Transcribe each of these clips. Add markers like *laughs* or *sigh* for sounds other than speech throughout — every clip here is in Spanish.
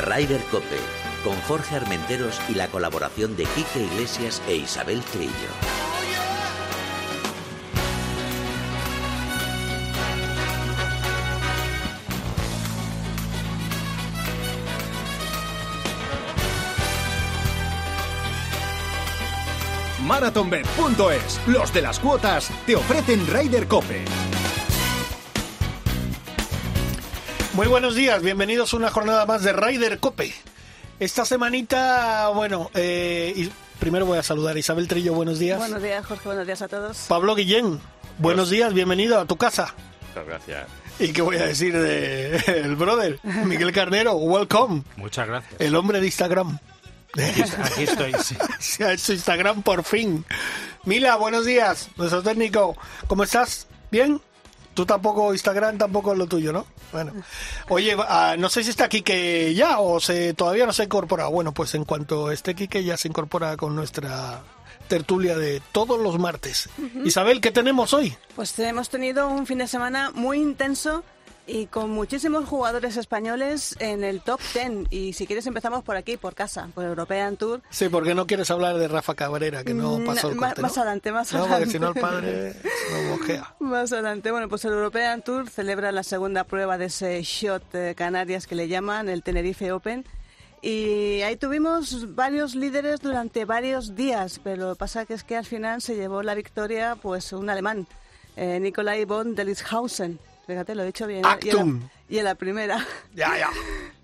Ryder Cope, con Jorge Armenteros y la colaboración de Quique Iglesias e Isabel Trillo. MarathonBet.es, los de las cuotas, te ofrecen Ryder Cope. Muy buenos días, bienvenidos a una jornada más de Ryder Cope. Esta semanita, bueno, eh, y primero voy a saludar a Isabel Trillo, buenos días. Buenos días, Jorge, buenos días a todos. Pablo Guillén, buenos días, bienvenido a tu casa. Muchas gracias. ¿Y qué voy a decir de *laughs* el brother? Miguel Carnero, welcome. Muchas gracias. El hombre de Instagram. Aquí, aquí estoy, sí. *laughs* Se ha hecho Instagram por fin. Mila, buenos días, nuestro técnico. ¿Cómo estás? ¿Bien? Tú tampoco Instagram, tampoco es lo tuyo, ¿no? Bueno. Oye, ah, no sé si está Quique ya o se, todavía no se ha incorporado. Bueno, pues en cuanto esté Quique ya se incorpora con nuestra tertulia de todos los martes. Isabel, ¿qué tenemos hoy? Pues hemos tenido un fin de semana muy intenso y con muchísimos jugadores españoles en el top 10. Y si quieres empezamos por aquí, por casa, por European Tour. Sí, porque no quieres hablar de Rafa Cabrera, que no Mm, pasó el corte, Más ¿no? adelante, más No, adelante. porque si no el padre *laughs* lo bojea. Más adelante. Bueno, pues el European Tour celebra la segunda prueba de ese shot de Canarias que le llaman el Tenerife Open. Y ahí tuvimos varios líderes durante varios días, pero lo que pasa que es que al final se llevó la victoria pues un alemán, eh, Nikolai von Delishausen. Fíjate, lo he dicho bien. ¿eh? Y en la- Actum. Y en la primera. Ya, ya. *laughs*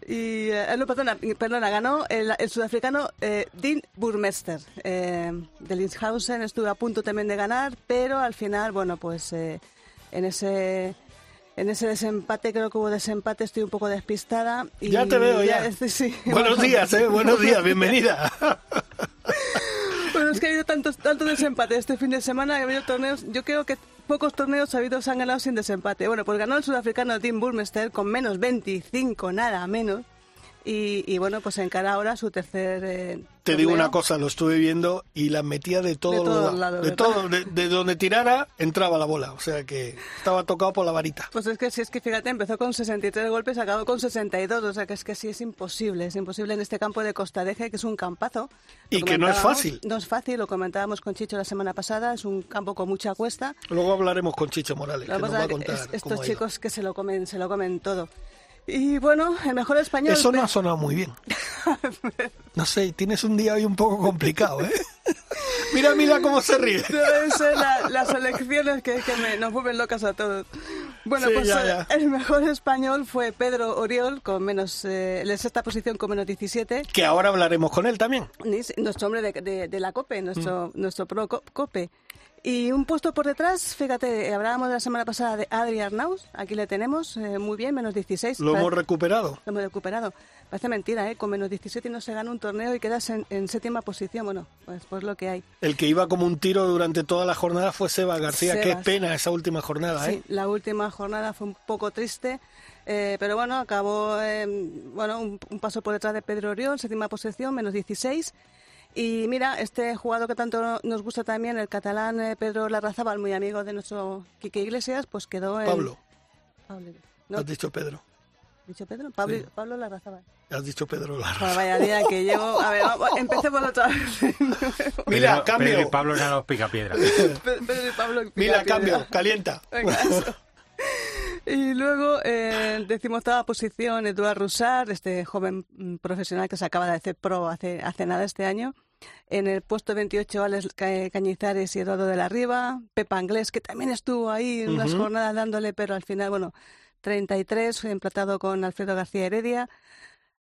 Y, eh, no, perdona, perdona, ganó el, el sudafricano eh, Dean Burmester. Eh, de Linshausen estuvo a punto también de ganar, pero al final, bueno, pues eh, en ese en ese desempate, creo que hubo desempate, estoy un poco despistada. Y Ya te veo, ya. sí. Buenos *laughs* días, ¿eh? Buenos días, bienvenida. *laughs* Es que ha habido tantos, tantos desempates este fin de semana, ha habido torneos, yo creo que pocos torneos habidos han ganado sin desempate. Bueno, pues ganó el sudafricano Tim Burmester con menos 25, nada menos. Y, y bueno, pues encara ahora su tercer eh, Te digo una cosa, lo estuve viendo y la metía de todos De los todos lados. lados, de todo, de, de donde tirara entraba la bola, o sea que estaba tocado por la varita. Pues es que si es que fíjate, empezó con 63 golpes, acabó con 62, o sea que es que sí es imposible, es imposible en este campo de Costa Deje, que es un campazo. Lo Y que no es fácil. No es fácil, lo comentábamos con Chicho la semana pasada, es un campo con mucha cuesta. Luego hablaremos con Chicho Morales, que nos va a contar es- estos chicos que se lo comen, se lo comen todo. Y bueno, el mejor español. Eso no ha sonado muy bien. *laughs* No sé, tienes un día hoy un poco complicado, ¿eh? *laughs* Mira, mira cómo se ríe. Deben ser la- las elecciones que, que me- nos vuelven locas a todos. Bueno, Sí, pues ya, eh, ya. el mejor español fue Pedro Oriol, con menos, eh, en la sexta posición con menos 17. Que ahora hablaremos con él también. Nuestro hombre de, de- de la COPE, Mm. nuestro, nuestro pro co- COPE. Y un puesto por detrás, fíjate, hablábamos la semana pasada de Adri Arnaus, aquí le tenemos, eh, muy bien, menos 16. Lo hemos recuperado. lo hemos recuperado. Parece mentira, ¿eh? Con menos 17 y no se gana un torneo y quedas en, en séptima posición. Bueno, pues, pues lo que hay. El que iba como un tiro durante toda la jornada fue Seba García. Qué Sebas. pena esa última jornada, ¿eh? Sí, la última jornada fue un poco triste, eh, pero bueno, acabó eh, bueno un, un paso por detrás de Pedro Oriol, séptima posición, menos 16. Y mira, este jugador que tanto nos gusta también, el catalán eh, Pedro Larrazábal, muy amigo de nuestro Quique Iglesias, pues quedó en... Pablo, Pablo, ¿no? has dicho Pedro. ¿Dicho Pedro? Pablo, Sí. Pablo Larrazábal. Has dicho Pedro Lara. Joder, vaya día que llevo... A ver, empecemos otra vez. *laughs* Mira, Pedro- cambio. Pedro y Pablo eran los picapiedras. *laughs* Pedro y Pablo... Mira, pica piedra. cambio, calienta. Venga, eso. Y luego, eh, en decimoctava posición, Eduard Roussard, este joven mm, profesional que se acaba de hacer pro hace, hace nada este año. En el puesto 28, Alex Ca- Cañizares y Eduardo de la Riva. Pepa Anglés, que también estuvo ahí en unas jornadas dándole, pero al final, bueno, 33, emplatado con Alfredo García Heredia.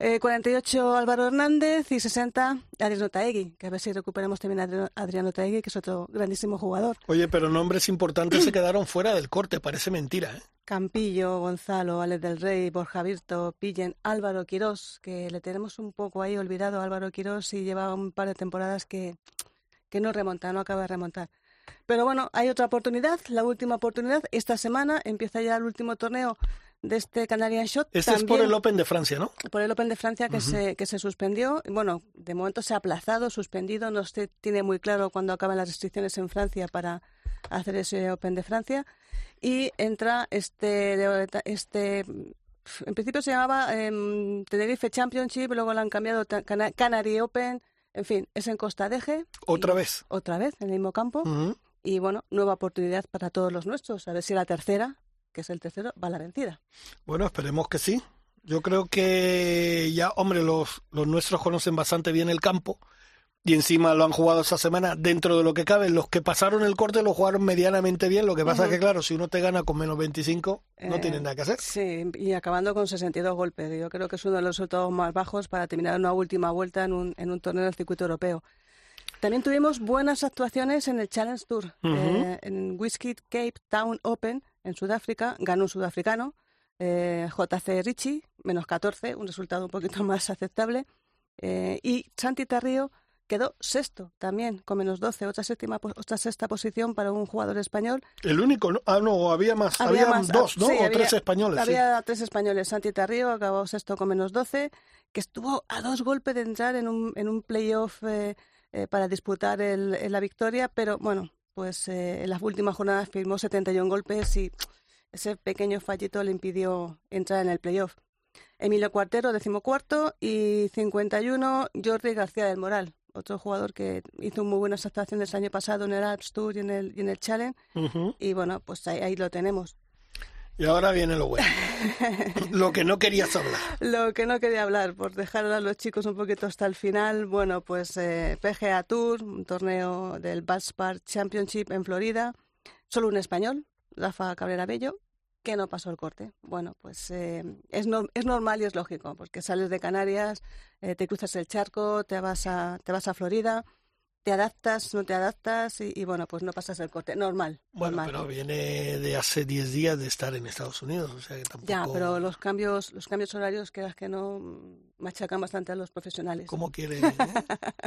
Eh, 48 Álvaro Hernández y 60 Adriano Taegui, que a ver si recuperamos también a Adriano- Taegui, que es otro grandísimo jugador. Oye, pero nombres importantes se *clears throat* quedaron fuera del corte, parece mentira, ¿eh? Campillo, Gonzalo, Alex del Rey, Borja Virto, Pillen, Álvaro Quirós, que le tenemos un poco ahí olvidado a Álvaro Quirós y lleva un par de temporadas que, que no remonta, no acaba de remontar. Pero bueno, hay otra oportunidad, la última oportunidad. Esta semana empieza ya el último torneo de este Canadian Shot. Este es por el Open de Francia, ¿no? por el Open de Francia que, se, que se suspendió. Bueno, de momento se ha aplazado, suspendido. No se tiene muy claro cuándo acaban las restricciones en Francia para hacer ese Open de Francia. Y entra este, este en principio se llamaba em, Tenerife Championship, luego lo han cambiado Cana- Canary Open, en fin, es en Costa de Eje. Otra y- vez. Otra vez, en el mismo campo. Y bueno, nueva oportunidad para todos los nuestros. A ver si la tercera, que es el tercero, va a la vencida. Bueno, esperemos que sí. Yo creo que ya, hombre, los, los nuestros conocen bastante bien el campo y encima lo han jugado esta semana dentro de lo que cabe. Los que pasaron el corte lo jugaron medianamente bien. Lo que pasa es que, claro, si uno te gana con menos 25, no Eh, tienes nada que hacer. Sí, y acabando con 62 golpes. Yo creo que es uno de los resultados más bajos para terminar una última vuelta en un, en un torneo del circuito europeo. También tuvimos buenas actuaciones en el Challenge Tour. Eh, en Whisky Cape Town Open, en Sudáfrica, ganó un sudafricano, eh, JC Ricci, menos 14, un resultado un poquito *laughs* más aceptable. Eh, y Santi Tarrio quedó sexto también, con menos 12, otra, séptima, otra sexta posición para un jugador español. El único, ¿no? Ah, no, había más. Había Había más, dos, ¿no? sí, o había- tres españoles. sí. Había tres españoles, Santi Tarrio acabó sexto con menos 12, que estuvo a dos golpes de entrar en un, en un playoff eh, eh, para disputar el- la victoria, pero bueno, pues eh, en las últimas jornadas firmó 71 golpes y ese pequeño fallito le impidió entrar en el playoff. Emilio Cuartero, decimocuarto, y 51, Jordi García del Moral, otro jugador que hizo muy buenas actuaciones el año pasado en el Alps Tour y en el, y en el Challenge, y bueno, pues ahí, ahí lo tenemos. Y ahora viene lo bueno. *laughs* lo que no querías hablar. Lo que no quería hablar, por dejar a los chicos un poquito hasta el final, bueno, pues eh, PGA Tour, un torneo del Valspar Championship en Florida, solo un español, Rafa Cabrera Bello, que no pasó el corte. Bueno, pues eh, es, no- es normal y es lógico, porque sales de Canarias, eh, te cruzas el charco, te vas a, te vas a Florida, te adaptas, no te adaptas y, y, bueno, pues no pasas el corte. Normal. Bueno, normal. pero viene de hace 10 días de estar en Estados Unidos, o sea que tampoco... Ya, pero los cambios, los cambios horarios, que que no machacan bastante a los profesionales. ¿Cómo quiere, eh?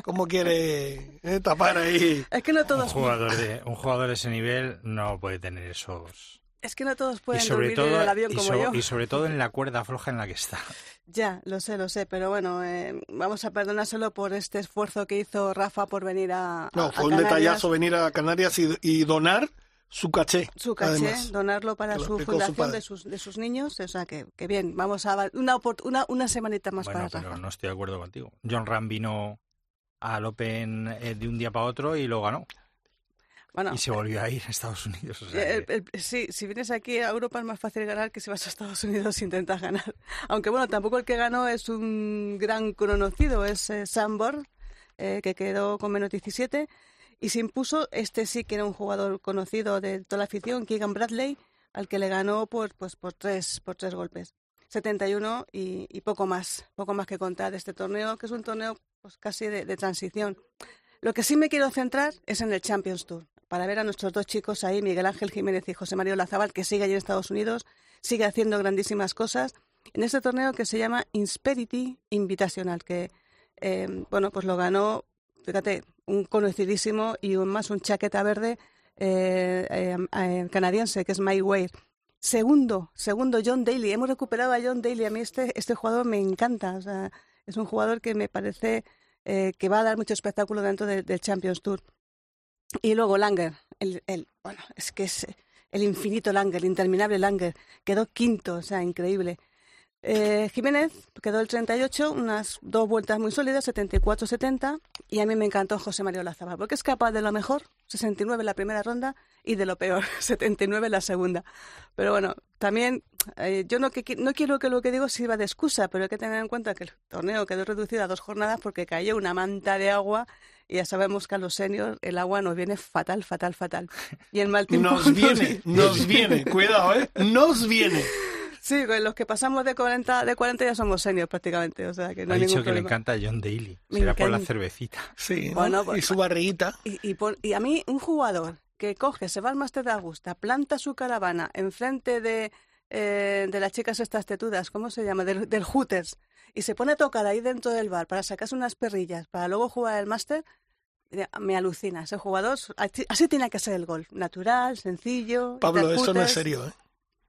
¿Cómo quiere eh, tapar ahí? Es que no Un todos, jugador, de, un jugador de ese nivel no puede tener esos... es que no todos Y pueden sobre, dormir en todo, el avión y, como so- yo. y sobre todo en la cuerda floja en la que está. *laughs* Ya, lo sé, lo sé, pero bueno, eh, vamos a perdonárselo por este esfuerzo que hizo Rafa por venir a, No, a- a fue un Canarias. detallazo venir a Canarias y, y donar su caché. Su caché, además. donarlo para su fundación de sus, de sus niños, o sea que, que bien, vamos a una, una, una semanita más Bueno, para pero Rafa. no estoy de acuerdo contigo. John Ram vino al Open eh, de un día para otro y lo ganó. Bueno, Y se volvió a ir a Estados Unidos. o sea Eh, el- el- sí, si vienes aquí a Europa es más fácil ganar que si vas a Estados Unidos e intentas ganar. *laughs* Aunque bueno, tampoco el que ganó es un gran conocido, es eh, Sam Borg, eh, que quedó con menos 17. Y se impuso, este sí que era un jugador conocido de toda la afición, Keegan Bradley, al que le ganó por, pues, por, tres, por tres golpes. 71 y, y poco más, poco más que contar de este torneo, que es un torneo pues casi de, de transición. Lo que sí me quiero centrar es en el Champions Tour, para ver a nuestros dos chicos ahí, Miguel Ángel Jiménez y José Mario Lazabal, que sigue allí en Estados Unidos, sigue haciendo grandísimas cosas, en este torneo que se llama Insperity Invitational, que, eh, bueno, pues lo ganó, fíjate, un conocidísimo y un más un chaqueta verde eh, eh, eh, canadiense, que es Mike Wade. Segundo, segundo, John Daly. Hemos recuperado a John Daly. A mí este, este jugador me encanta. O sea, es un jugador que me parece eh, que va a dar mucho espectáculo dentro de- del Champions Tour. Y luego Langer, el, el- bueno, es que es el infinito Langer, el interminable Langer, quedó quinto, o sea, increíble. Eh, Jiménez quedó el 38, unas dos vueltas muy sólidas, 74-70, y a mí me encantó José Mario Lazabal, porque es capaz de lo mejor, 69 en la primera ronda, y de lo peor, *laughs* 79 en la segunda. Pero bueno, también eh, yo no, que, no quiero que lo que digo sirva de excusa, pero hay que tener en cuenta que el torneo quedó reducido a dos jornadas porque cayó una manta de agua y ya sabemos que a los seniors el agua nos viene fatal, fatal, fatal. Y el mal *laughs* tiempo Nos viene, nos viene, cuidado, ¿eh? Nos viene. Sí, con los que pasamos de 40, de 40 ya somos seniors prácticamente, o sea que no ha hay dicho ningún que le encanta a John Daly. Me Será por la cervecita. Sí, ¿no? Bueno, y pues- su barriguita. Y, y, por- y a mí, un jugador que coge, se va al Máster de Augusta, planta su caravana enfrente de, eh, de las chicas estas tetudas, ¿cómo se llama? Del, del Hooters, y se pone a tocar ahí dentro del bar para sacarse unas perrillas, para luego jugar el Máster, me alucina. Ese jugador, así, así tiene que ser el gol. Natural, sencillo. Pablo, esto no es serio, ¿eh?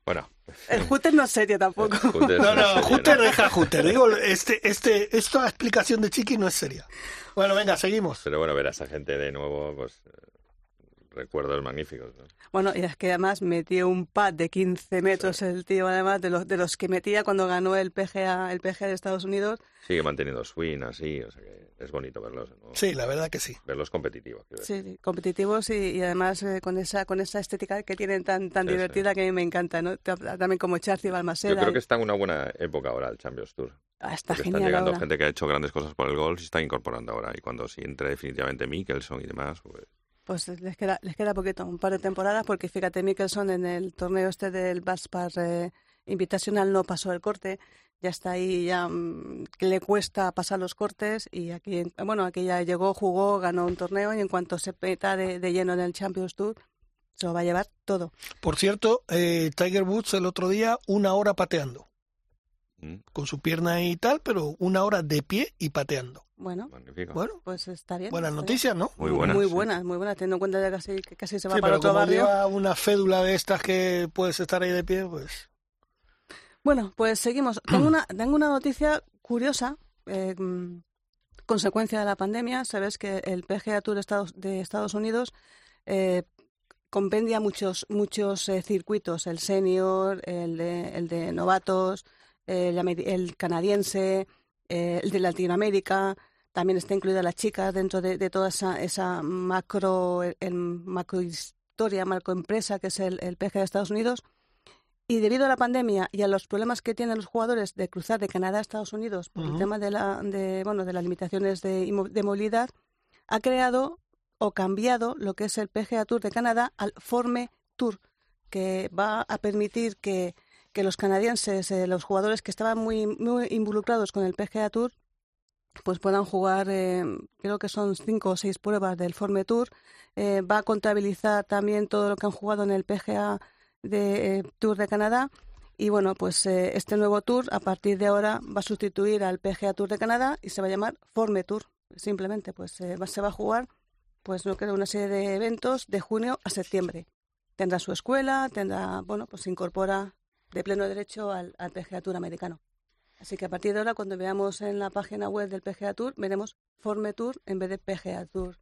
Bueno, El Hooters no es serio tampoco. No, no, Juter deja Juter. Digo, este, este, esta explicación de Chiqui no es seria. Bueno, venga, seguimos. Pero bueno, ver a esa gente de nuevo, pues recuerdos magníficos. ¿no? Bueno, y es que además metió un pad de 15 metros el tío, además de los, de los que metía cuando ganó el PGA, el PGA de Estados Unidos. Sigue manteniendo swing así, o sea que es bonito verlos. ¿no? Sí, la verdad que sí. Verlos competitivos. Sí, sí, competitivos y, y además eh, con esa con esa estética que tienen tan tan Sí, sí. divertida que a mí me encanta, ¿no? También como Charlie Yo Balmaceda. creo que está en una buena época ahora el Champions Tour. Ah, está Porque genial están llegando ahora. gente que ha hecho grandes cosas por el golf y se está incorporando ahora. Y cuando si entre definitivamente Mickelson y demás, pues Pues les queda, les queda poquito, un par de temporadas, porque fíjate, Mickelson en el torneo este del Valspar eh, Invitational no pasó el corte, ya está ahí, ya mm, le cuesta pasar los cortes, y aquí, bueno, aquí ya llegó, jugó, ganó un torneo, y en cuanto se peta de, de lleno en el Champions Tour, se lo va a llevar todo. Por cierto, eh, Tiger Woods el otro día una hora pateando, con su pierna y tal, pero una hora de pie y pateando. Bueno, magnífico. Bueno, pues está bien. buenas está bien. noticias, ¿no? Muy buenas, Muy sí. buenas, muy buenas, teniendo en cuenta ya casi, que casi se va Sí, para pero otro como barrio. lleva una fédula de estas que puedes estar ahí de pie, pues... Bueno, pues seguimos. *clears throat* Tengo una, tengo una noticia curiosa, eh, mm, consecuencia de la pandemia. Sabes que el PGA Tour de Estados, de Estados Unidos eh, compendia muchos, muchos eh, circuitos, el senior, el de, el de novatos, el, ameri- el canadiense, eh, el de Latinoamérica. También está incluida las chicas dentro de, de toda esa, esa macro, el, macro historia, macro empresa que es el, el PGA de Estados Unidos. Y debido a la pandemia y a los problemas que tienen los jugadores de cruzar de Canadá a Estados Unidos por el tema de, la, de, bueno, de las limitaciones de, de movilidad, ha creado o cambiado lo que es el PGA Tour de Canadá al Forme Tour, que va a permitir que, que los canadienses, eh, los jugadores que estaban muy, muy involucrados con el PGA Tour, pues puedan jugar, eh, creo que son cinco o seis pruebas del Forme Tour. Eh, va a contabilizar también todo lo que han jugado en el PGA de eh, Tour de Canadá. Y bueno, pues este nuevo tour a partir de ahora va a sustituir al PGA Tour de Canadá y se va a llamar Forme Tour. Simplemente, pues va- se va a jugar, pues no creo, una serie de eventos de junio a septiembre. Tendrá su escuela, tendrá, bueno, pues se incorpora de pleno derecho al, al PGA Tour americano. Así que a partir de ahora, cuando veamos en la página web del PGA Tour, veremos Forme Tour en vez de PGA Tour.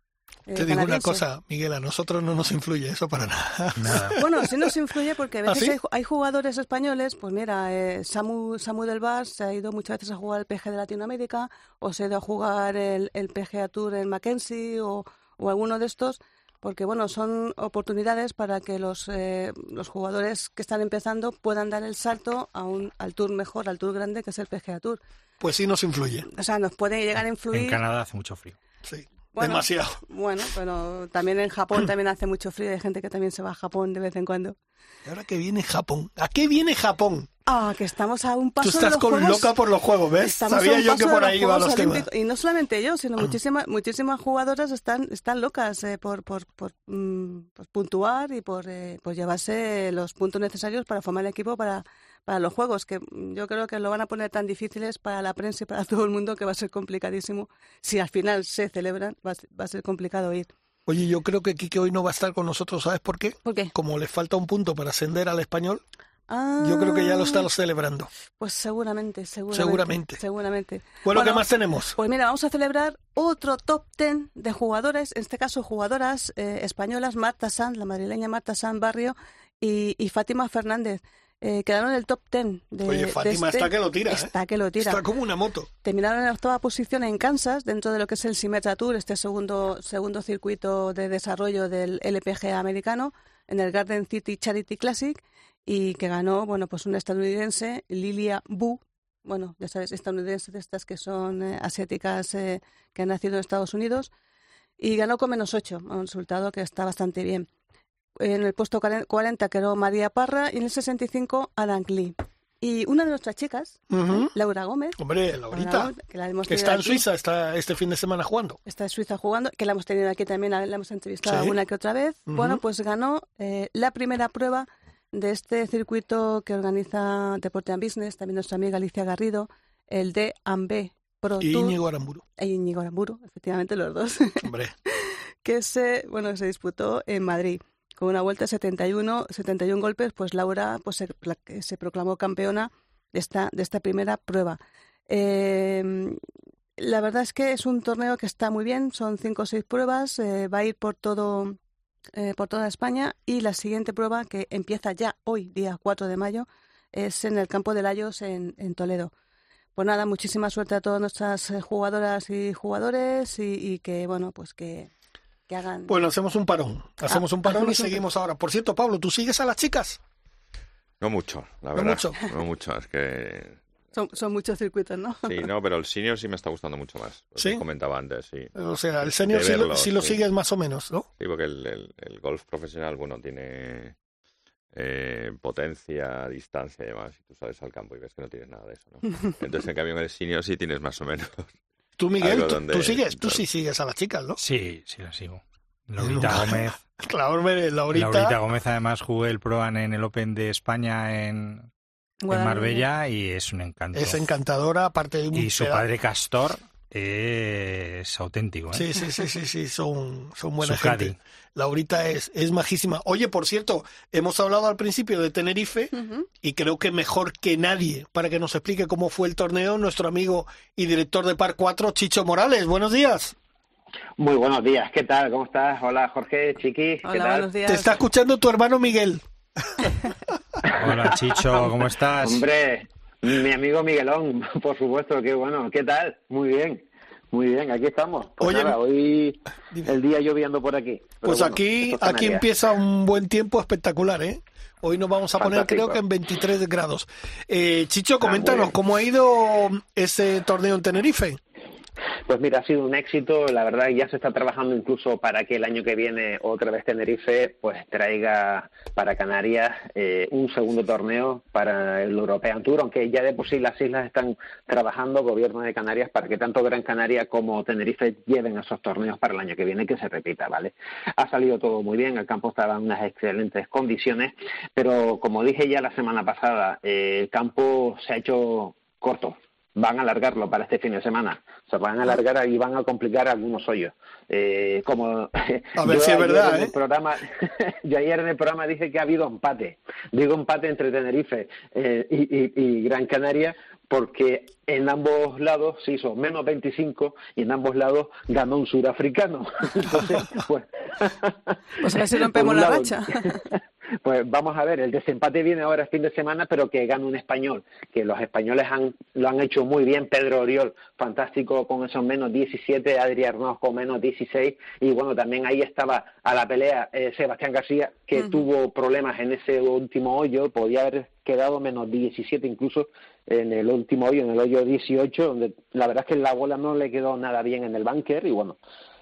eh, Te digo una cosa, Miguel, a nosotros no nos influye eso para nada. Nada. *laughs* Bueno, sí nos influye porque a ¿Ah, veces sí? hay, hay jugadores españoles, pues mira, eh, Samu, Samu del Bar se ha ido muchas veces a jugar el PG de Latinoamérica o se ha ido a jugar el, el PGA Tour en Mackenzie o, o alguno de estos, porque bueno, son oportunidades para que los, eh, los jugadores que están empezando puedan dar el salto a un, al Tour mejor, al Tour grande que es el PGA Tour. Pues sí nos influye, O sea, nos puede llegar a En influir. Canadá hace mucho frío. sí. Bueno. Demasiado. Bueno, pero también en Japón *clears throat* también hace mucho frío, hay gente que también se va a Japón de vez en cuando. ¿Y ahora que viene Japón? ¿A qué viene Japón? Ah, que estamos a un paso Tú de estás los con Juegos- loca por los juegos, ¿ves? Estamos Sabía yo que de por los ahí iban Juegos los temas. Y no solamente yo, sino muchísimas muchísimas jugadoras están están locas eh, por por, por mm, pues puntuar y por eh, por llevarse los puntos necesarios para formar el equipo para para los juegos que mm, yo creo que lo van a poner tan difíciles para la prensa y para *laughs* todo el mundo que va a ser complicadísimo si al final se celebran va a ser, complicado ir Oye, yo creo que Quique hoy no va a estar con nosotros, ¿sabes por qué? ¿por qué? Como le falta un punto para ascender al español, Ah, yo creo que ya lo está celebrando. pues seguramente seguramente Seguramente. seguramente Bueno, ¿qué Bueno, más tenemos? Pues mira, vamos a celebrar otro top ten de jugadores, en este caso jugadoras eh, españolas, Marta Sanz, la madrileña Marta Sanz Barrio y, y Fátima Fernández. Eh, quedaron en el top ten de Oye, de Fátima este- está que lo tira, ¿eh? Está que lo tira. Está como una moto. Terminaron en la octava posición en Kansas, dentro de lo que es el Symetra Tour, este segundo, segundo circuito de desarrollo del LPGA americano, en el Garden City Charity Classic, y que ganó, bueno, pues una estadounidense, Lilia Bu, bueno, ya sabes, estadounidenses de estas que son eh, asiáticas eh, que han nacido en Estados Unidos, y ganó con menos ocho, un resultado que está bastante bien. En el puesto 40 quedó María Parra y en el 65 Adam Lee. Y una de nuestras chicas. Laura Gómez, Hombre, Laurita, que la hemos que está en aquí, Suiza, está este fin de semana jugando. Está en Suiza jugando, que la hemos tenido aquí también, la la hemos entrevistado Sí. alguna que otra vez. Bueno, pues ganó eh, la primera prueba de este circuito que organiza Deporte and Business, también nuestra amiga Alicia Garrido, el de AMB Pro Y Tour. Íñigo Aramburu. E Íñigo Aramburu, efectivamente los dos, Hombre, *laughs* que se, bueno, se disputó en Madrid. Con una vuelta de 71, 71 golpes, pues Laura pues, se, se proclamó campeona de esta, de esta primera prueba. Eh, la verdad es que es un torneo que está muy bien, son cinco o seis pruebas, eh, va a ir por todo, eh, por toda España y la siguiente prueba que empieza ya hoy, día 4 de mayo, es en el campo de Layos en, Toledo. Pues nada, muchísima suerte a todas nuestras eh, jugadoras y jugadores y, y que, bueno, pues que, que hagan... Bueno, hacemos un parón. Hacemos un parón y un- seguimos ahora. Por cierto, Pablo, ¿tú sigues a las chicas? No mucho, la No verdad. mucho. *laughs* No mucho, es que... Son, son muchos circuitos, ¿no? Sí, no, pero el senior sí me está gustando mucho más. Lo ¿Sí? que comentaba antes, sí. O sea, el senior sí, lo, verlo, sí lo sí. sigues más o menos, ¿no? Sí, porque el, el- el golf profesional, bueno, tiene eh, potencia, distancia y demás. Y tú sales al campo y ves que no tienes nada de eso, ¿no? *laughs* Entonces, en cambio, en el senior sí tienes más o menos. Tú, Miguel, tú, sigues, tú sí sigues a las chicas, ¿no? Sí, sí, *laughs* la sigo. Laurita Gómez. Laurita. Laurita Gómez, además, jugué el Proan en el Open de España en, en. Marbella y es un encanto. Es encantadora, aparte de un Y su peda- padre Castor es auténtico. ¿eh? Sí, sí, sí, sí, sí, son, son buena Su gente. Laurita es, es majísima. Oye, por cierto, hemos hablado al principio de Tenerife y creo que mejor que nadie para que nos explique cómo fue el torneo, nuestro amigo y director de Par 4, Chicho Morales. Buenos días. Muy buenos días, ¿qué tal? ¿Cómo estás? Hola Jorge, Chiqui, ¿qué Hola, tal? buenos días. Te está escuchando tu hermano Miguel. Hola, Chicho, ¿cómo estás? Hombre, mi amigo Miguelón, *laughs* por supuesto, qué bueno, ¿qué tal? Muy bien, muy bien, aquí estamos. Pues Oye, nada, hoy dime. el día lloviendo por aquí. Pues bueno, aquí, es aquí empieza un buen tiempo espectacular, ¿eh? Hoy nos vamos a poner, creo que en 23 grados. Eh, Chicho, coméntanos. ¿cómo ha ido ese torneo en Tenerife? Pues mira, ha sido un éxito, la verdad ya se está trabajando incluso para que el año que viene otra vez Tenerife pues traiga para Canarias eh, un segundo torneo para el European Tour, aunque ya de por sí las islas están trabajando, gobierno de Canarias, para que tanto Gran Canaria como Tenerife lleven esos torneos para el año que viene que se repita, ¿vale? Ha salido todo muy bien, el campo estaba en unas excelentes condiciones, pero como dije ya la semana pasada, eh, el campo se ha hecho corto, van a alargarlo para este fin de semana. Se van a alargar y van a complicar algunos hoyos. Eh, como A *laughs* ver si es ayer verdad, en el ¿eh? programa, *laughs* yo ayer en el programa dije que ha habido empate. Digo empate entre Tenerife eh, y, y- y Gran Canaria porque en ambos lados se hizo menos 25 y en ambos lados ganó un surafricano. *laughs* Entonces, *laughs* pues, Pues a ver si por rompemos la racha. *laughs* Pues vamos a ver, el desempate viene ahora el fin de semana, pero que gane un español, que los españoles han, lo han hecho muy bien, Pedro Oriol, fantástico con esos menos 17, Adri Arnauz con menos 16, y bueno, también ahí estaba a la pelea eh, Sebastián García, que tuvo problemas en ese último hoyo, podía haber quedado menos 17 incluso en el último hoyo, en el hoyo 18, donde la verdad es que la bola no le quedó nada bien en el bunker, y bueno,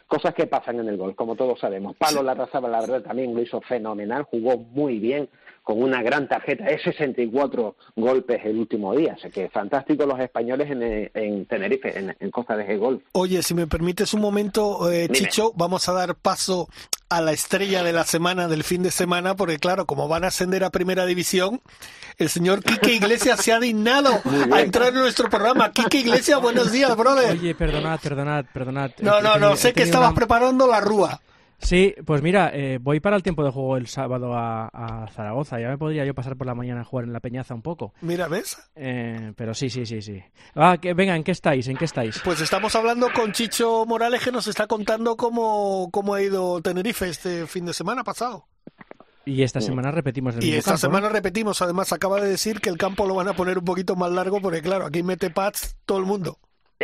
cosas que pasan en el gol, como todos sabemos. Pablo Larrazaba, la verdad, también lo hizo fenomenal, jugó muy bien, con una gran tarjeta, es 64 golpes el último día, o sea que fantástico los españoles en, en Tenerife, en, en Costa de Golf. Oye, si me permites un momento, eh, Dime. Chicho, vamos a dar paso a la estrella de la semana, del fin de semana, porque claro, como van a ascender a Primera División, el señor Quique Iglesias se ha dignado *laughs* a entrar en nuestro programa. Quique Iglesias, buenos días, brother. Oye, perdonad, perdonad, perdonad. no, no, no, sé que estabas una- preparando la rúa. Sí, pues mira, eh, voy para el tiempo de juego el sábado a, a Zaragoza. Ya me podría yo pasar por la mañana a jugar en la Peñaza un poco. Mira, ¿ves? Eh, pero sí, sí, sí, sí. Ah, que, venga, ¿en qué estáis? ¿En qué estáis? Pues estamos hablando con Chicho Morales que nos está contando cómo, cómo ha ido Tenerife este fin de semana pasado. Y esta semana repetimos el Y mismo esta campo, ¿no? semana repetimos, además acaba de decir que el campo lo van a poner un poquito más largo porque claro, aquí mete pads todo el mundo.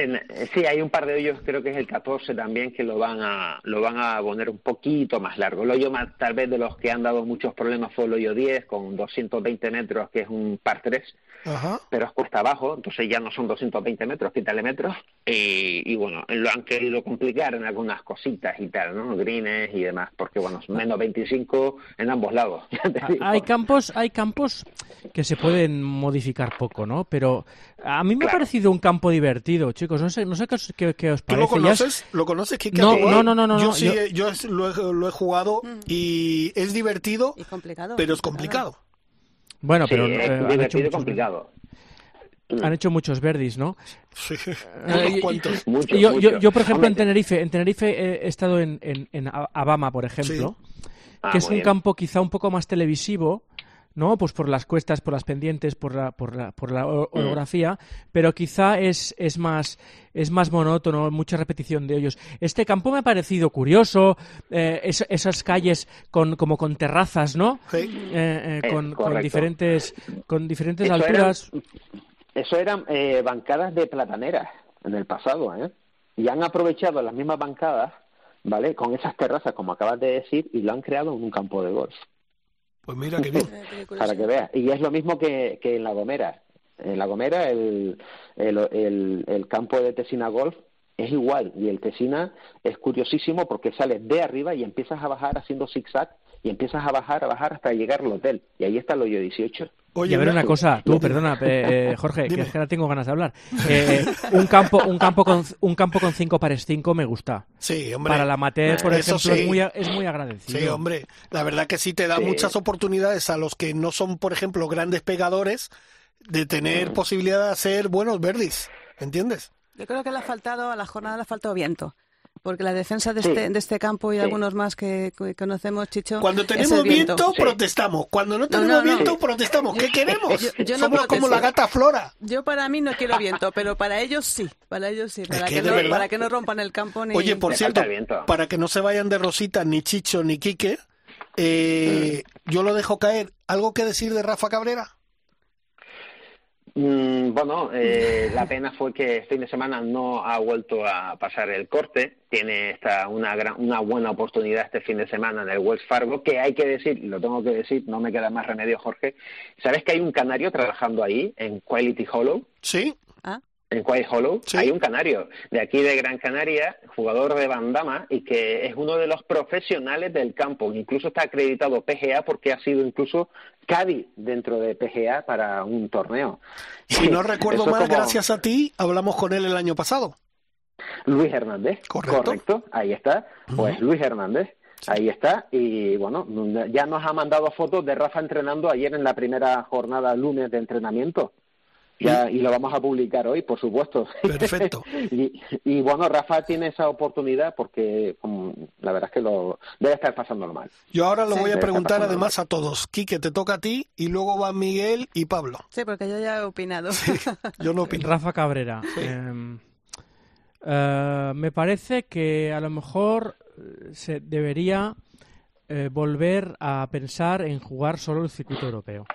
En- sí, hay un par de hoyos, creo que es el 14 también, que lo van a lo van a poner un poquito más largo. El hoyo más, tal vez de los que han dado muchos problemas fue el hoyo 10, con 220 metros, que es un par 3, Ajá. pero es cuesta abajo, entonces ya no son 220 metros, quítale metros. Y, y bueno, lo han querido complicar en algunas cositas y tal, ¿no? Greens y demás, porque bueno, menos 25 en ambos lados. *laughs* Ah. Hay campos, hay campos que se pueden modificar poco, ¿no? Pero a mí me ha parecido un campo divertido, chicos. No sé, no sé qué, os- qué- qué os ¿Tú lo parece. Ya es- conoces? ¿Lo conoces? Quique? No, ¿A ti? no, no, no, no, Yo no, sí, yo- yo es- lo, he, lo he jugado y es divertido, Y complicado. pero es complicado. Bueno, Sí, pero es eh, han, hecho divertido y muchos, complicado. han hecho muchos verdis, ¿no? Sí. Eh, *laughs* y- cuantos. Mucho, yo, yo, mucho. yo, por ejemplo, en Tenerife, en Tenerife he estado en, en, en Abama, por ejemplo, Ah, que es muy un bien. campo quizá un poco más televisivo, ¿no? Pues por las cuestas, por las pendientes, por la, por la, por la orografía, pero quizá es, es más es más monótono, mucha repetición de ellos. Este campo me ha parecido curioso, eh, esas calles con como con terrazas, ¿no? Sí. Eh, eh, con, con, diferentes con diferentes alturas. eso eran bancadas de plataneras en el pasado, ¿eh? Y han aprovechado las mismas bancadas, ¿vale? Con esas terrazas, como acabas de decir, y lo han creado en un campo de golf. Pues mira qué bien. *laughs* Para que veas. Y es lo mismo que, que en La Gomera. En La Gomera, el, el, el, el campo de Tesina Golf es igual. Y el Tesina es curiosísimo porque sales de arriba y empiezas a bajar haciendo zigzag y empiezas a bajar, a bajar hasta llegar al hotel. Y ahí está el hoyo 18. Oye, y a ver una cosa, tú, perdona, *laughs* eh, Jorge, que es que ahora tengo ganas de hablar. Eh, un campo, un campo con un campo con cinco pares cinco me gusta. Sí, hombre. Para la amateur, por ejemplo, es, muy, es muy agradecido. Sí, hombre. La verdad que sí te da muchas oportunidades a los que no son, por ejemplo, grandes pegadores de tener posibilidad de hacer buenos verdes, ¿entiendes? Yo creo que le ha faltado, a la jornada le ha faltado viento. Porque la defensa de, este, de este campo y algunos más que, conocemos, Chicho. Cuando tenemos viento, protestamos. Cuando no tenemos viento, protestamos. ¿Qué queremos? Yo, Somos como la gata Flora. Yo para mí no quiero viento, pero para ellos sí. Para ellos sí. Para, que, no, para que no rompan el campo ni. Oye, por cierto, para que no se vayan de Rosita ni Chicho ni Quique, eh, yo lo dejo caer. ¿Algo que decir de Rafa Cabrera? Mm, bueno, eh, *laughs* la pena fue que este fin de semana no ha vuelto a pasar el corte. Tiene esta, una, gran, una buena oportunidad este fin de semana en el Wells Fargo, que hay que decir, y lo tengo que decir, no me queda más remedio, Jorge. ¿Sabes que hay un canario trabajando ahí, en Quality Hollow? Sí. En Quiet Hollow, hay un canario de aquí de Gran Canaria, jugador de bandama y que es uno de los profesionales del campo. Incluso está acreditado PGA porque ha sido incluso Caddy dentro de PGA para un torneo. Si no recuerdo mal, gracias a ti, hablamos con él el año pasado. Luis Hernández. Correcto. ahí está. Pues Luis Hernández. Ahí está, y bueno, ya nos ha mandado fotos de Rafa entrenando ayer en la primera jornada lunes de entrenamiento. Ya, y lo vamos a publicar hoy, por supuesto. *laughs* Perfecto. y, bueno, Rafa tiene esa oportunidad porque la verdad es que lo debe estar pasando mal. Yo ahora lo voy a preguntar además a todos. Quique, te toca a ti y luego van Miguel y Pablo. Sí, porque yo ya he opinado. yo no *laughs* opino. Rafa Cabrera. Em, eh, me parece que a lo mejor eh, se debería eh, volver a pensar en jugar solo el circuito europeo.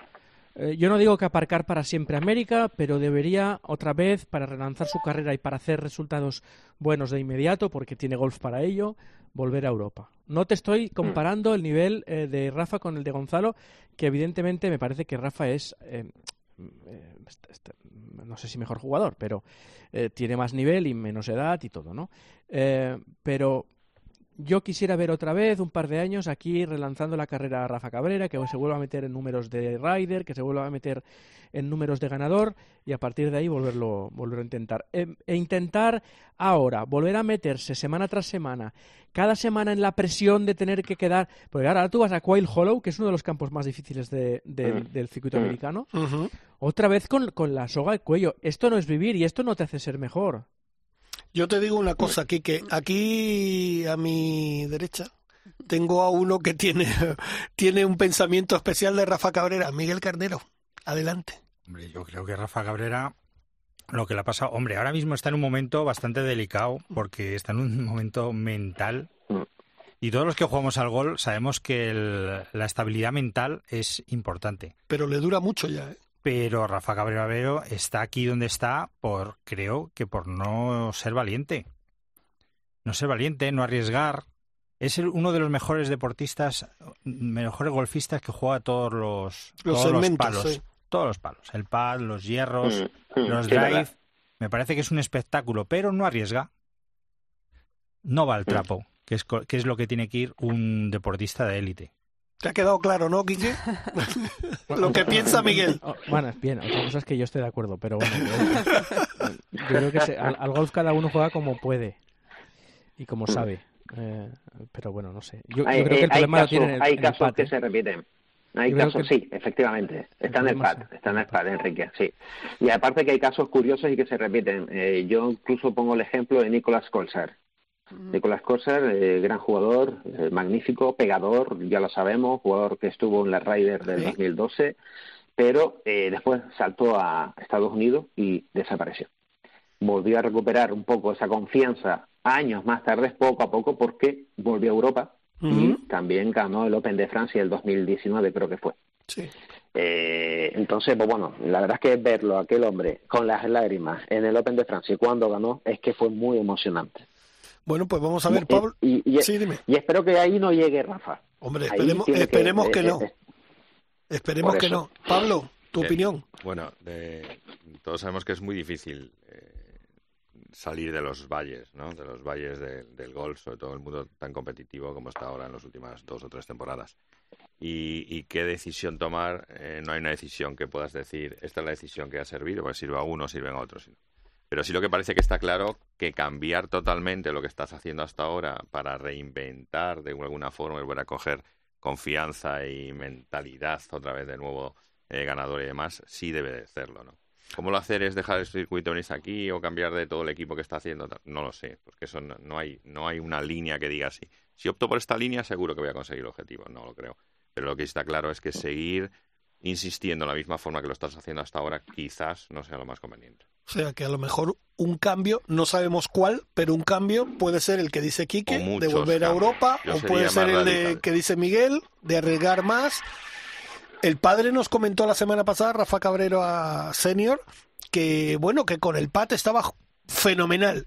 Eh, yo no digo que aparcar para siempre América, pero debería otra vez, para relanzar su carrera y para hacer resultados buenos de inmediato, porque tiene golf para ello, volver a Europa. No te estoy comparando el nivel eh, de Rafa con el de Gonzalo, que evidentemente me parece que Rafa es, eh, este, este, no sé si mejor jugador, pero tiene más nivel y menos edad y todo, ¿no? pero yo quisiera ver otra vez, un par de años, aquí relanzando la carrera a Rafa Cabrera, que se vuelva a meter en números de rider, que se vuelva a meter en números de ganador y a partir de ahí volverlo, volverlo a intentar. E, e, intentar ahora, volver a meterse semana tras semana, cada semana en la presión de tener que quedar. Porque ahora tú vas a Quail Hollow, que es uno de los campos más difíciles de, mm. del circuito mm. americano, otra vez con, con la soga al cuello. Esto no es vivir y esto no te hace ser mejor. Yo te digo una cosa, aquí que aquí a mi derecha tengo a uno que tiene, *laughs* tiene un pensamiento especial de Rafa Cabrera, Miguel Carnero. Adelante. Hombre, yo creo que Rafa Cabrera lo que le ha pasado, hombre, ahora mismo está en un momento bastante delicado porque está en un *laughs* momento mental y todos los que jugamos al gol sabemos que la estabilidad mental es importante. Pero le dura mucho ya, ¿eh? Pero Rafa Cabrera Vero está aquí donde está por, creo que por no ser valiente. No ser valiente, no arriesgar. Es uno de los mejores deportistas, mejores golfistas que juega todos los, los, palos. Todos los palos. El pad, los hierros, mm, mm, los drive. Me parece que es un espectáculo, pero no arriesga. No va al mm. trapo, que es, que es lo que tiene que ir un deportista de élite. ¿Te ha quedado claro, no, Quique? *laughs* Lo que piensa Miguel. Oh, bueno, bien, otra cosa es que yo estoy de acuerdo, pero bueno, yo, creo que al, golf cada uno juega como puede y como sabe. Eh, pero bueno, no sé. Yo, creo que el problema lo tiene Hay casos que se repiten. Hay casos, sí, efectivamente. Está en el pad, está en el pad, Enrique, sí. Y aparte que hay casos curiosos y que se repiten. Eh, yo incluso pongo el ejemplo de Nicolás Colsar. Nicolás Kosser, eh, gran jugador, eh, magnífico, pegador, ya lo sabemos, jugador que estuvo en la Ryder del 2012, pero eh, después saltó a Estados Unidos y desapareció. Volvió a recuperar un poco esa confianza años más tarde, poco a poco, porque volvió a Europa y también ganó el Open de Francia el 2019, creo que fue. Sí. Eh, entonces, pues bueno, la verdad es que verlo, aquel hombre, con las lágrimas en el Open de Francia y cuando ganó, es que fue muy emocionante. Bueno, pues vamos a ver, Pablo. Y, y- sí, dime. y espero que ahí no llegue Rafa. Hombre, esperemos, esperemos que, eh, no. eh, Esperemos por que no. Pablo, tu opinión. Bueno, de- todos sabemos que es muy difícil eh, salir de los valles, ¿no? De los valles de- del golf, sobre todo el mundo tan competitivo como está ahora en las últimas dos o tres temporadas. Y, y qué decisión tomar, eh, no hay una decisión que puedas decir, esta es la decisión que ha servido, pues sirve a uno, sirven a otros. Pero sí lo que parece que está claro que cambiar totalmente lo que estás haciendo hasta ahora para reinventar de alguna forma y volver a coger confianza y mentalidad otra vez de nuevo eh, ganador y demás, sí debe de hacerlo, ¿no? ¿Cómo lo hacer es dejar el circuito venirse aquí o cambiar de todo el equipo que está haciendo? No lo sé, porque eso no, no hay, no hay una línea que diga así. Si opto por esta línea, seguro que voy a conseguir el objetivo, no lo creo. Pero lo que está claro es que seguir insistiendo en la misma forma que lo estás haciendo hasta ahora quizás no sea lo más conveniente. O sea, que a lo mejor un cambio, no sabemos cuál, pero un cambio puede ser el que dice Quique, de volver a. Europa, Yo o puede ser el de que dice Miguel, de arriesgar más. El padre nos comentó la semana pasada, Rafa Cabrero a Senior, que bueno, que con el PAT estaba fenomenal.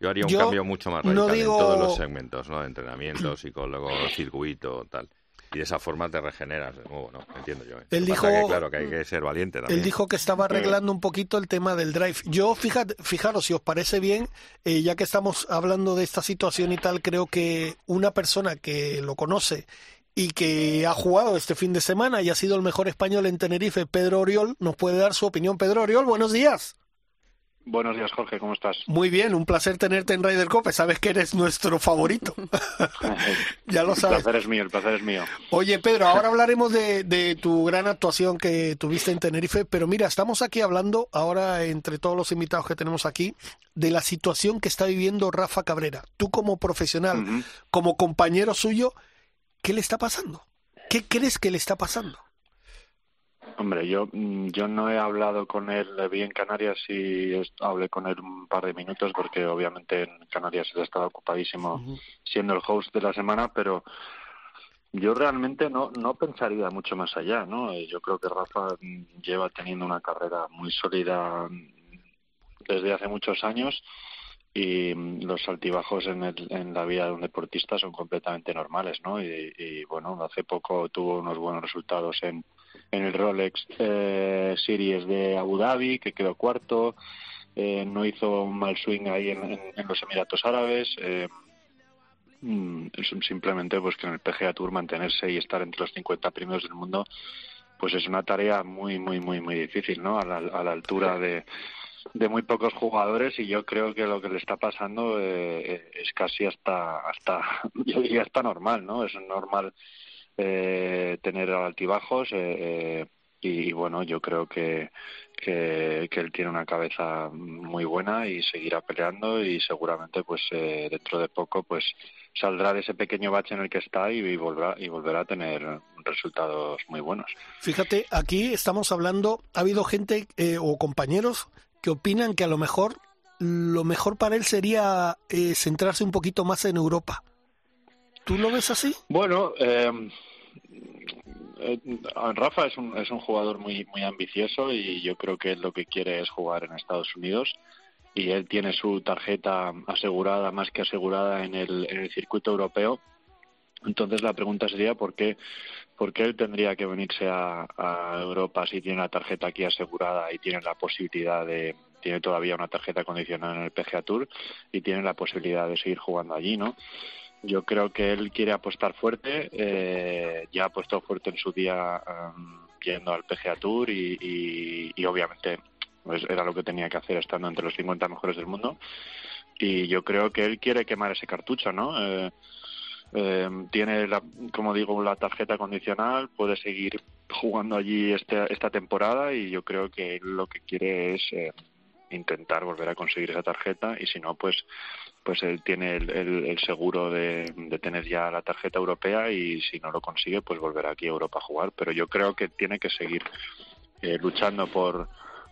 Yo haría un Yo cambio mucho más no radical digo- en todos los segmentos, ¿no? De entrenamiento, *clears throat* psicólogo, circuito, tal. Y de esa forma te regeneras de nuevo, ¿no? Entiendo yo. ¿eh? Él Lo dijo- que, claro, que hay que ser valiente también. Él dijo que estaba arreglando un poquito el tema del drive. Yo, fíjate, fijaros, si os parece bien, eh, ya que estamos hablando de esta situación y tal, creo que una persona que lo conoce y que ha jugado este fin de semana y ha sido el mejor español en Tenerife, Pedro Oriol, nos puede dar su opinión. Pedro Oriol, buenos días. Buenos días, Jorge, ¿cómo estás? Muy bien, un placer tenerte en Ryder Cope. Sabes que eres nuestro favorito. *laughs* ya lo El sabes. placer es mío, el placer es mío. Oye, Pedro, ahora hablaremos de, de tu gran actuación que tuviste en Tenerife, pero mira, estamos aquí hablando ahora entre todos los invitados que tenemos aquí de la situación que está viviendo Rafa Cabrera. Tú como profesional, como compañero suyo, ¿qué le está pasando? ¿Qué crees que le está pasando? Hombre, yo, mm, yo no he hablado con él, le vi en Canarias y hablé con él un par de minutos porque obviamente en Canarias él estaba ocupadísimo siendo el host de la semana, pero yo realmente no, no pensaría mucho más allá, ¿no? Eh, Yo creo que Rafa mm, lleva teniendo una carrera muy sólida mm, desde hace muchos años y los altibajos en, el, en la vida de un deportista son completamente normales, ¿no? Y, y, bueno, hace poco tuvo unos buenos resultados en, en el Rolex eh, Series de Abu Dhabi, que quedó cuarto, eh, no hizo un mal swing ahí en, los Emiratos Árabes. eh, mm, simplemente pues que en el PGA Tour mantenerse y estar entre los 50 primeros del mundo pues es una tarea muy muy muy muy difícil no a la, a la altura de, de muy pocos jugadores y yo creo que lo que le está pasando eh, es casi hasta hasta *laughs* yo diría hasta normal no es normal eh, tener altibajos eh, eh, y, bueno yo creo que, que que él tiene una cabeza muy buena y seguirá peleando y seguramente pues eh, dentro de poco pues saldrá de ese pequeño bache en el que está y, y volverá y volverá a tener resultados muy buenos Fíjate, aquí estamos hablando, ha habido gente eh, o compañeros que opinan que a lo mejor lo mejor para él sería eh, centrarse un poquito más en Europa. ¿Tú lo ves así? Bueno, eh, eh, Rafa es un, es un jugador muy, muy ambicioso y yo creo que él lo que quiere es jugar en Estados Unidos y él tiene su tarjeta asegurada, más que asegurada en el, en el circuito europeo. Entonces la pregunta sería por qué, por qué él tendría que venirse a, a Europa si tiene la tarjeta aquí asegurada y tiene la posibilidad de tiene todavía una tarjeta condicional en el PGA Tour y tiene la posibilidad de seguir jugando allí, ¿no? Yo creo que él quiere apostar fuerte, eh, ya apostó fuerte en su día um, yendo al PGA Tour y, y, y obviamente pues era lo que tenía que hacer estando entre los 50 mejores del mundo y yo creo que él quiere quemar ese cartucho, ¿no? Eh, eh, tiene, la, como digo, la tarjeta condicional, puede seguir jugando allí este, esta temporada y yo creo que él lo que quiere es eh, intentar volver a conseguir esa tarjeta y si no, pues pues él tiene el, seguro de, tener ya la tarjeta europea y si no lo consigue, pues volverá aquí a Europa a jugar. Pero yo creo que tiene que seguir eh, luchando por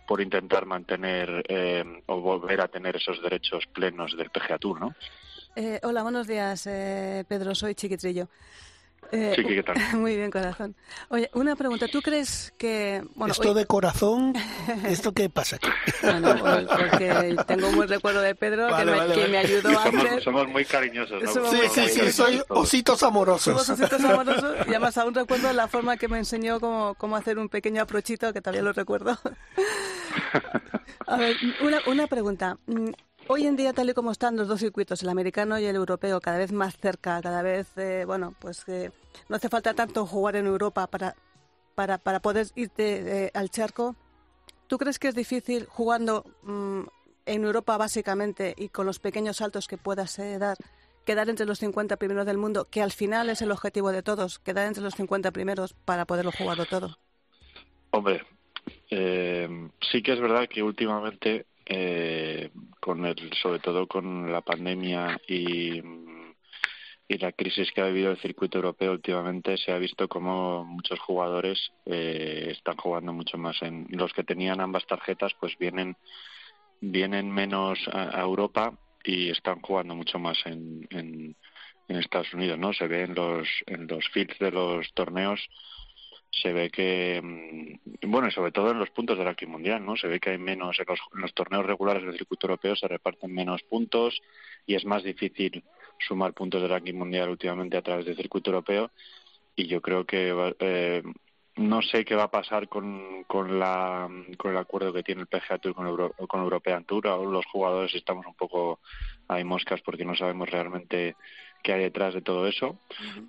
por intentar mantener eh, o volver a tener esos derechos plenos del PGA Tour, ¿no? Eh, hola, buenos días, eh, Pedro. Soy Chiquitrillo. Eh, Chiqui, ¿qué tal? *laughs* Muy bien, corazón. Oye, una pregunta. ¿Tú crees que... Bueno, ¿Esto de corazón? *laughs* ¿Esto qué pasa aquí? Bueno, pues, porque tengo un buen recuerdo de Pedro que, me, me, ayudó a somos, hacer... Somos muy cariñosos, ¿no? sí, sí, sí, soy ositos amorosos. Somos ositos amorosos y *laughs* además aún recuerdo la forma que me enseñó cómo, cómo hacer un pequeño aprochito, que todavía lo recuerdo. A ver, una, una pregunta. Hoy en día, tal y como están los dos circuitos, el americano y el europeo, cada vez más cerca, cada vez, eh, bueno, pues que no hace falta tanto jugar en Europa para, para, para poder irte eh, al charco. ¿Tú crees que es difícil jugando mm, en Europa básicamente y con los pequeños saltos que puedas eh, dar, quedar entre los 50 primeros del mundo, que al final es el objetivo de todos, quedar entre los 50 primeros para poderlo jugarlo todo? Hombre, sí que es verdad que últimamente eh, con el, sobre todo con la pandemia y, y la crisis que ha vivido el circuito europeo últimamente, se ha visto como muchos jugadores eh, están jugando mucho más en los que tenían ambas tarjetas, pues vienen vienen menos a, Europa y están jugando mucho más en, en, Estados Unidos, ¿no? Se ve en los en los fields de los torneos se ve que, mm, bueno, y sobre todo en los puntos del ranking mundial, ¿no? Se ve que hay menos, en los, torneos regulares del circuito europeo se reparten menos puntos y es más difícil sumar puntos del ranking mundial últimamente a través del circuito europeo y yo creo que eh, no sé qué va a pasar con, con, la, con el acuerdo que tiene el PGA Tour con, Euro, con European Tour. Los jugadores estamos un poco ahí moscas porque no sabemos realmente qué hay detrás de todo eso,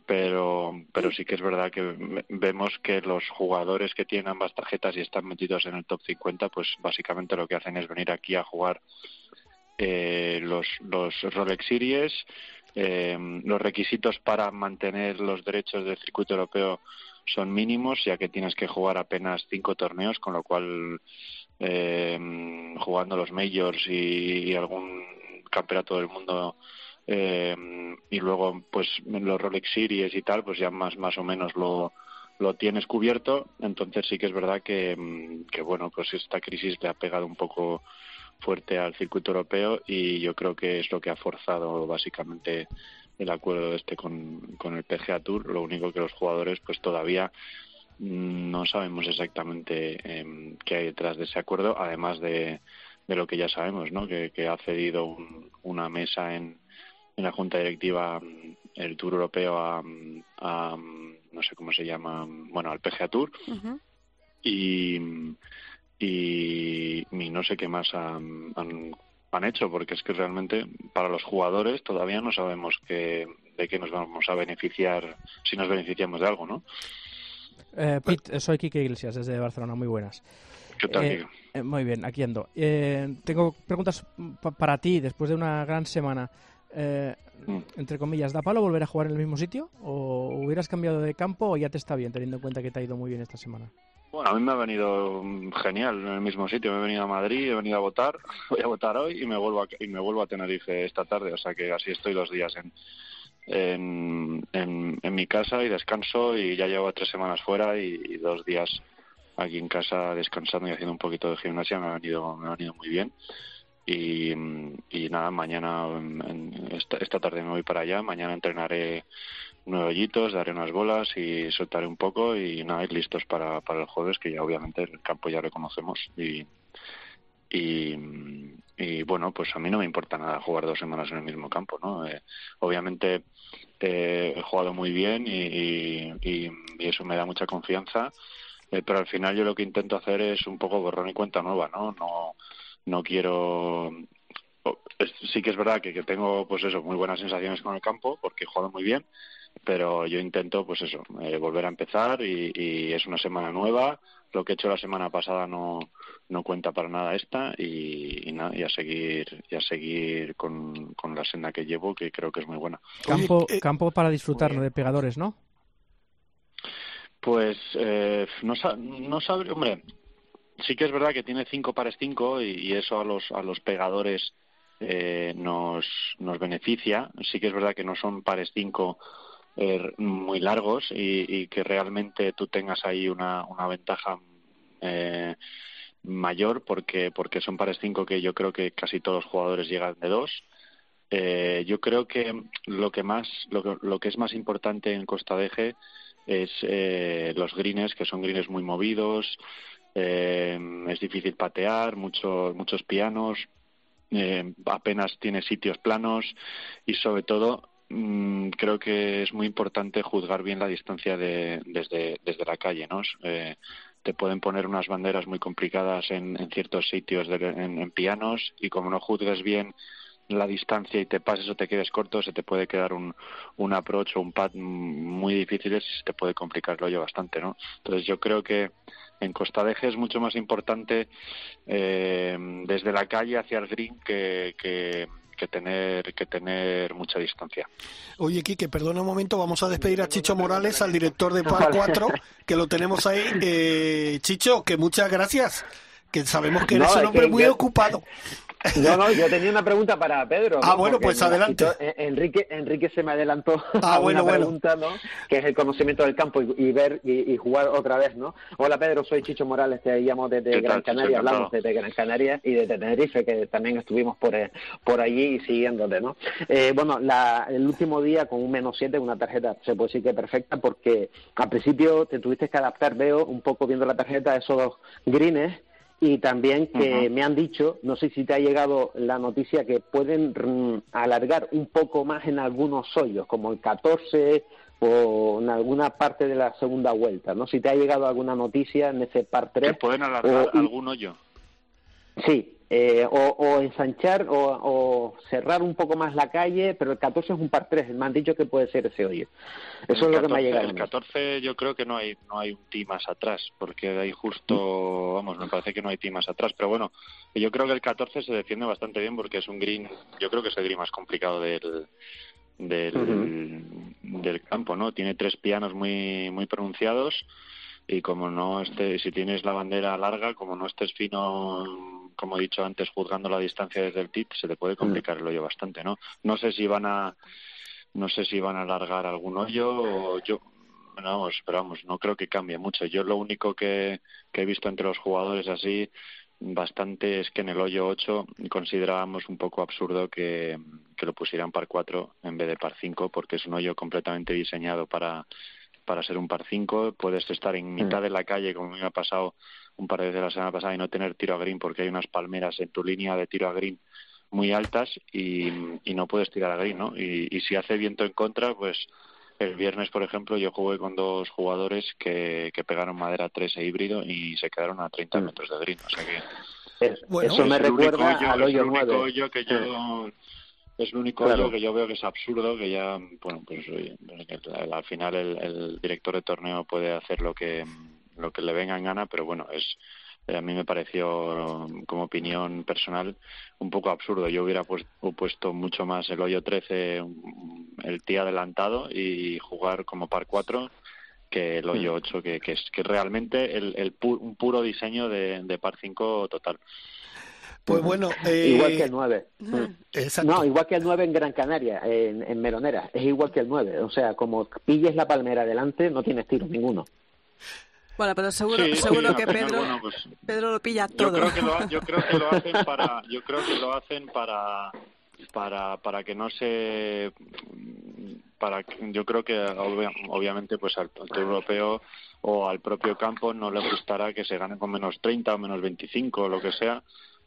pero, pero sí que es verdad que vemos que los jugadores que tienen ambas tarjetas y están metidos en el top 50, pues básicamente lo que hacen es venir aquí a jugar eh, los, los Rolex Series. Eh, los requisitos para mantener los derechos del circuito europeo son mínimos, ya que tienes que jugar apenas cinco torneos, con lo cual eh, jugando los majors y algún campeonato del mundo eh, y luego pues los Rolex Series y tal pues ya más más o menos lo lo tienes cubierto. Entonces sí que es verdad que, mm, que bueno pues esta crisis le ha pegado un poco fuerte al circuito europeo y yo creo que es lo que ha forzado básicamente el acuerdo este con, con el PGA Tour. Lo único que los jugadores pues todavía mm, no sabemos exactamente eh, qué hay detrás de ese acuerdo además de, de lo que ya sabemos no que, que ha cedido una mesa en en la junta directiva mm, el Tour Europeo a, a no sé cómo se llama, bueno, al PGA Tour y, y, no sé qué más han, han, hecho, porque es que realmente para los jugadores todavía no sabemos que, de qué nos vamos a beneficiar, si nos beneficiamos de algo, ¿no? Eh, Pete, soy Kike Iglesias desde Barcelona, muy buenas. ¿Qué tal, eh, eh, Muy bien, aquí ando. Eh, tengo preguntas para ti después de una gran semana eh, mm. entre comillas, ¿da palo volver a jugar en el mismo sitio? ¿O hubieras cambiado de campo o ya te está bien, teniendo en cuenta que te ha ido muy bien esta semana? Bueno, a mí me ha venido genial en el mismo sitio. Me he venido a Madrid, he venido a votar, *laughs* voy a votar hoy y me vuelvo a, y me vuelvo a Tenerife esta tarde. O sea que así estoy dos días en, en, en, mi casa y descanso y ya llevo tres semanas fuera y, dos días aquí en casa descansando y haciendo un poquito de gimnasia. Me ha venido, me ha venido muy bien. Y, nada, mañana, esta, tarde me voy para allá, mañana entrenaré nueve hoyitos, daré unas bolas y soltaré un poco y nada, ir listos para, para el jueves, que ya obviamente el campo ya lo conocemos y, y, bueno, pues a mí no me importa nada jugar dos semanas en el mismo campo, ¿no? Eh, obviamente eh, he jugado muy bien y, y, eso me da mucha confianza, eh, pero al final yo lo que intento hacer es un poco borrón y cuenta nueva, ¿no? No no quiero sí que es verdad que, que, tengo pues eso muy buenas sensaciones con el campo porque he jugado muy bien pero yo intento pues eso eh, volver a empezar y, es una semana nueva. Lo que he hecho la semana pasada no no cuenta para nada esta y, y, a seguir y a seguir con, con la senda que llevo que creo que es muy buena. Campo eh, campo para disfrutar de pegadores no pues eh, no no sabe hombre sí que es verdad que tiene cinco pares cinco y, eso a los a los pegadores eh, nos nos beneficia. Sí que es verdad que no son pares cinco eh, muy largos y, que realmente tú tengas ahí una, una ventaja eh, mayor porque porque son pares cinco que yo creo que casi todos los jugadores llegan de dos. Eh, yo creo que lo que más lo, lo que es más importante en Costa de Eje es eh, los greens que son greens muy movidos eh, es difícil patear muchos muchos pianos eh, apenas tiene sitios planos y sobre todo Mm, creo que es muy importante juzgar bien la distancia de, desde, desde la calle, ¿no? Eh, te pueden poner unas banderas muy complicadas en, en ciertos sitios en, pianos y como no juzgues bien la distancia y te pases o te quedes corto, se te puede quedar un, un approach o un pad muy difíciles y se te puede complicar el hoyo bastante, ¿no? Entonces yo creo que en Costa de Eje es mucho más importante eh, desde la calle hacia el green que, que que tener que tener mucha distancia. Oye, Quique, perdona un momento, vamos a despedir a Chicho Morales, al director de PAR 4, que lo tenemos ahí. *laughs* Eh, Chicho, que muchas gracias, que sabemos que eres un hombre muy ocupado. No, no, yo tenía una pregunta para Pedro. Ah, bueno, pues adelante. Eh, Enrique, Enrique se me adelantó ah, a una pregunta, ¿no? Que es el conocimiento del campo y, ver y, jugar otra vez, ¿no? Hola Pedro, soy Chicho Morales, te llamo desde Gran Canaria, hablamos desde Gran Canaria y desde Tenerife, que también estuvimos por, eh, por allí y siguiéndote, ¿no? Eh, bueno, la, el último día con un menos 7, una tarjeta, se puede decir que perfecta, porque al principio te tuviste que adaptar, veo, un poco viendo la tarjeta, esos greens y también que me han dicho, no sé si te ha llegado la noticia, que pueden mm, alargar un poco más en algunos hoyos, como el 14 o en alguna parte de la segunda vuelta, ¿no? Si te ha llegado alguna noticia en ese par 3. Que pueden alargar algún hoyo. Sí, eh, o, ensanchar o, cerrar un poco más la calle, pero el 14 es un par 3, me han dicho que puede ser ese hoyo. Eso es lo que me ha llegado. El 14 yo creo que no hay no hay un tee más atrás, porque ahí justo, vamos, me parece que no hay tee más atrás, pero bueno, yo creo que el 14 se defiende bastante bien porque es un green, yo creo que es el green más complicado del del, del campo, ¿no? Tiene tres pianos muy muy pronunciados y como no esté, si tienes la bandera larga, como no estés fino, como he dicho antes, juzgando la distancia desde el tit, se te puede complicar el hoyo bastante, ¿no? No sé si van a, no sé si van a alargar algún hoyo o yo, vamos, pero vamos, no creo que cambie mucho. Yo lo único que, que he visto entre los jugadores así bastante es que en el hoyo 8 considerábamos un poco absurdo que, que lo pusieran par 4 en vez de par 5 porque es un hoyo completamente diseñado para para ser un par 5. Puedes estar en mitad mm. de la calle, como me ha pasado un par de veces la semana pasada, y no tener tiro a green porque hay unas palmeras en tu línea de tiro a green muy altas y, no puedes tirar a green, ¿no? Y, si hace viento en contra, pues el viernes, por ejemplo, yo jugué con dos jugadores que, que pegaron madera 3 e híbrido y se quedaron a 30 mm. metros de green. O sea que. eso me recuerda al hoyo 9. que yo es lo único que yo veo que es absurdo, que ya, bueno, pues al final el, director de torneo puede hacer lo que lo que le venga en gana, pero bueno, es a mí me pareció como opinión personal un poco absurdo. Yo hubiera puesto mucho más el hoyo 13, el tee adelantado y jugar como par 4 que el hoyo 8, que, que es que realmente el, un puro diseño de, de par 5 total. Pues bueno. Eh... Igual que el 9. Exacto. No, igual que el 9 en Gran Canaria, en, en Meronera. Es igual que el 9. O sea, como pilles la palmera adelante, no tienes tiro ninguno. Bueno, pero seguro, seguro que Pedro, pues, Pedro lo pilla todo. Yo creo que lo, yo creo que lo hacen *laughs* para, yo creo que lo hacen para, para, para que no se, para, yo creo que obviamente pues al, al europeo o al propio campo no le gustará que se gane con menos 30 o menos 25 o lo que sea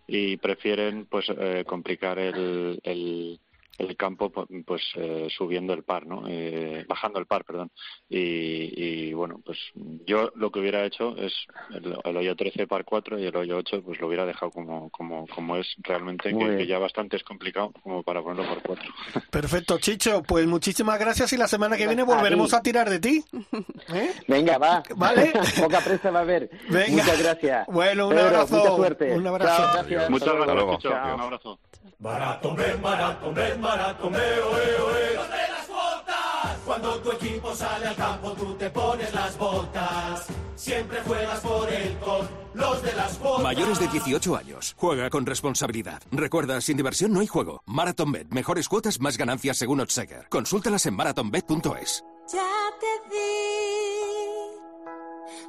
y prefieren pues eh, complicar el, el, el campo pues eh, subiendo el par no eh, bajando el par perdón. Y, y, bueno pues yo lo que hubiera hecho es el, hoyo 13 par 4 y el hoyo 8 pues lo hubiera dejado como como como es realmente que, ya bastante es complicado como para ponerlo por 4 *laughs* perfecto Chicho. Pues muchísimas gracias y la semana que viene volveremos a, tirar de ti. ¿Eh? venga va. Vale. *laughs* Poca presa va a haber. Venga. muchas gracias. Bueno un abrazo. mucha suerte. Un abrazo. Muchas gracias Chicho. Un abrazo. Barato barato me, barato me, oe, oe. las cuotas! Cuando tu equipo sale al campo, tú te pones las botas. Siempre juegas por el con los de las botas. Mayores de 18 años. Juega con responsabilidad. Recuerda, sin diversión no hay juego. MarathonBet. Mejores cuotas, más ganancias según Odseger. Consúltalas en marathonbet.es. Ya te di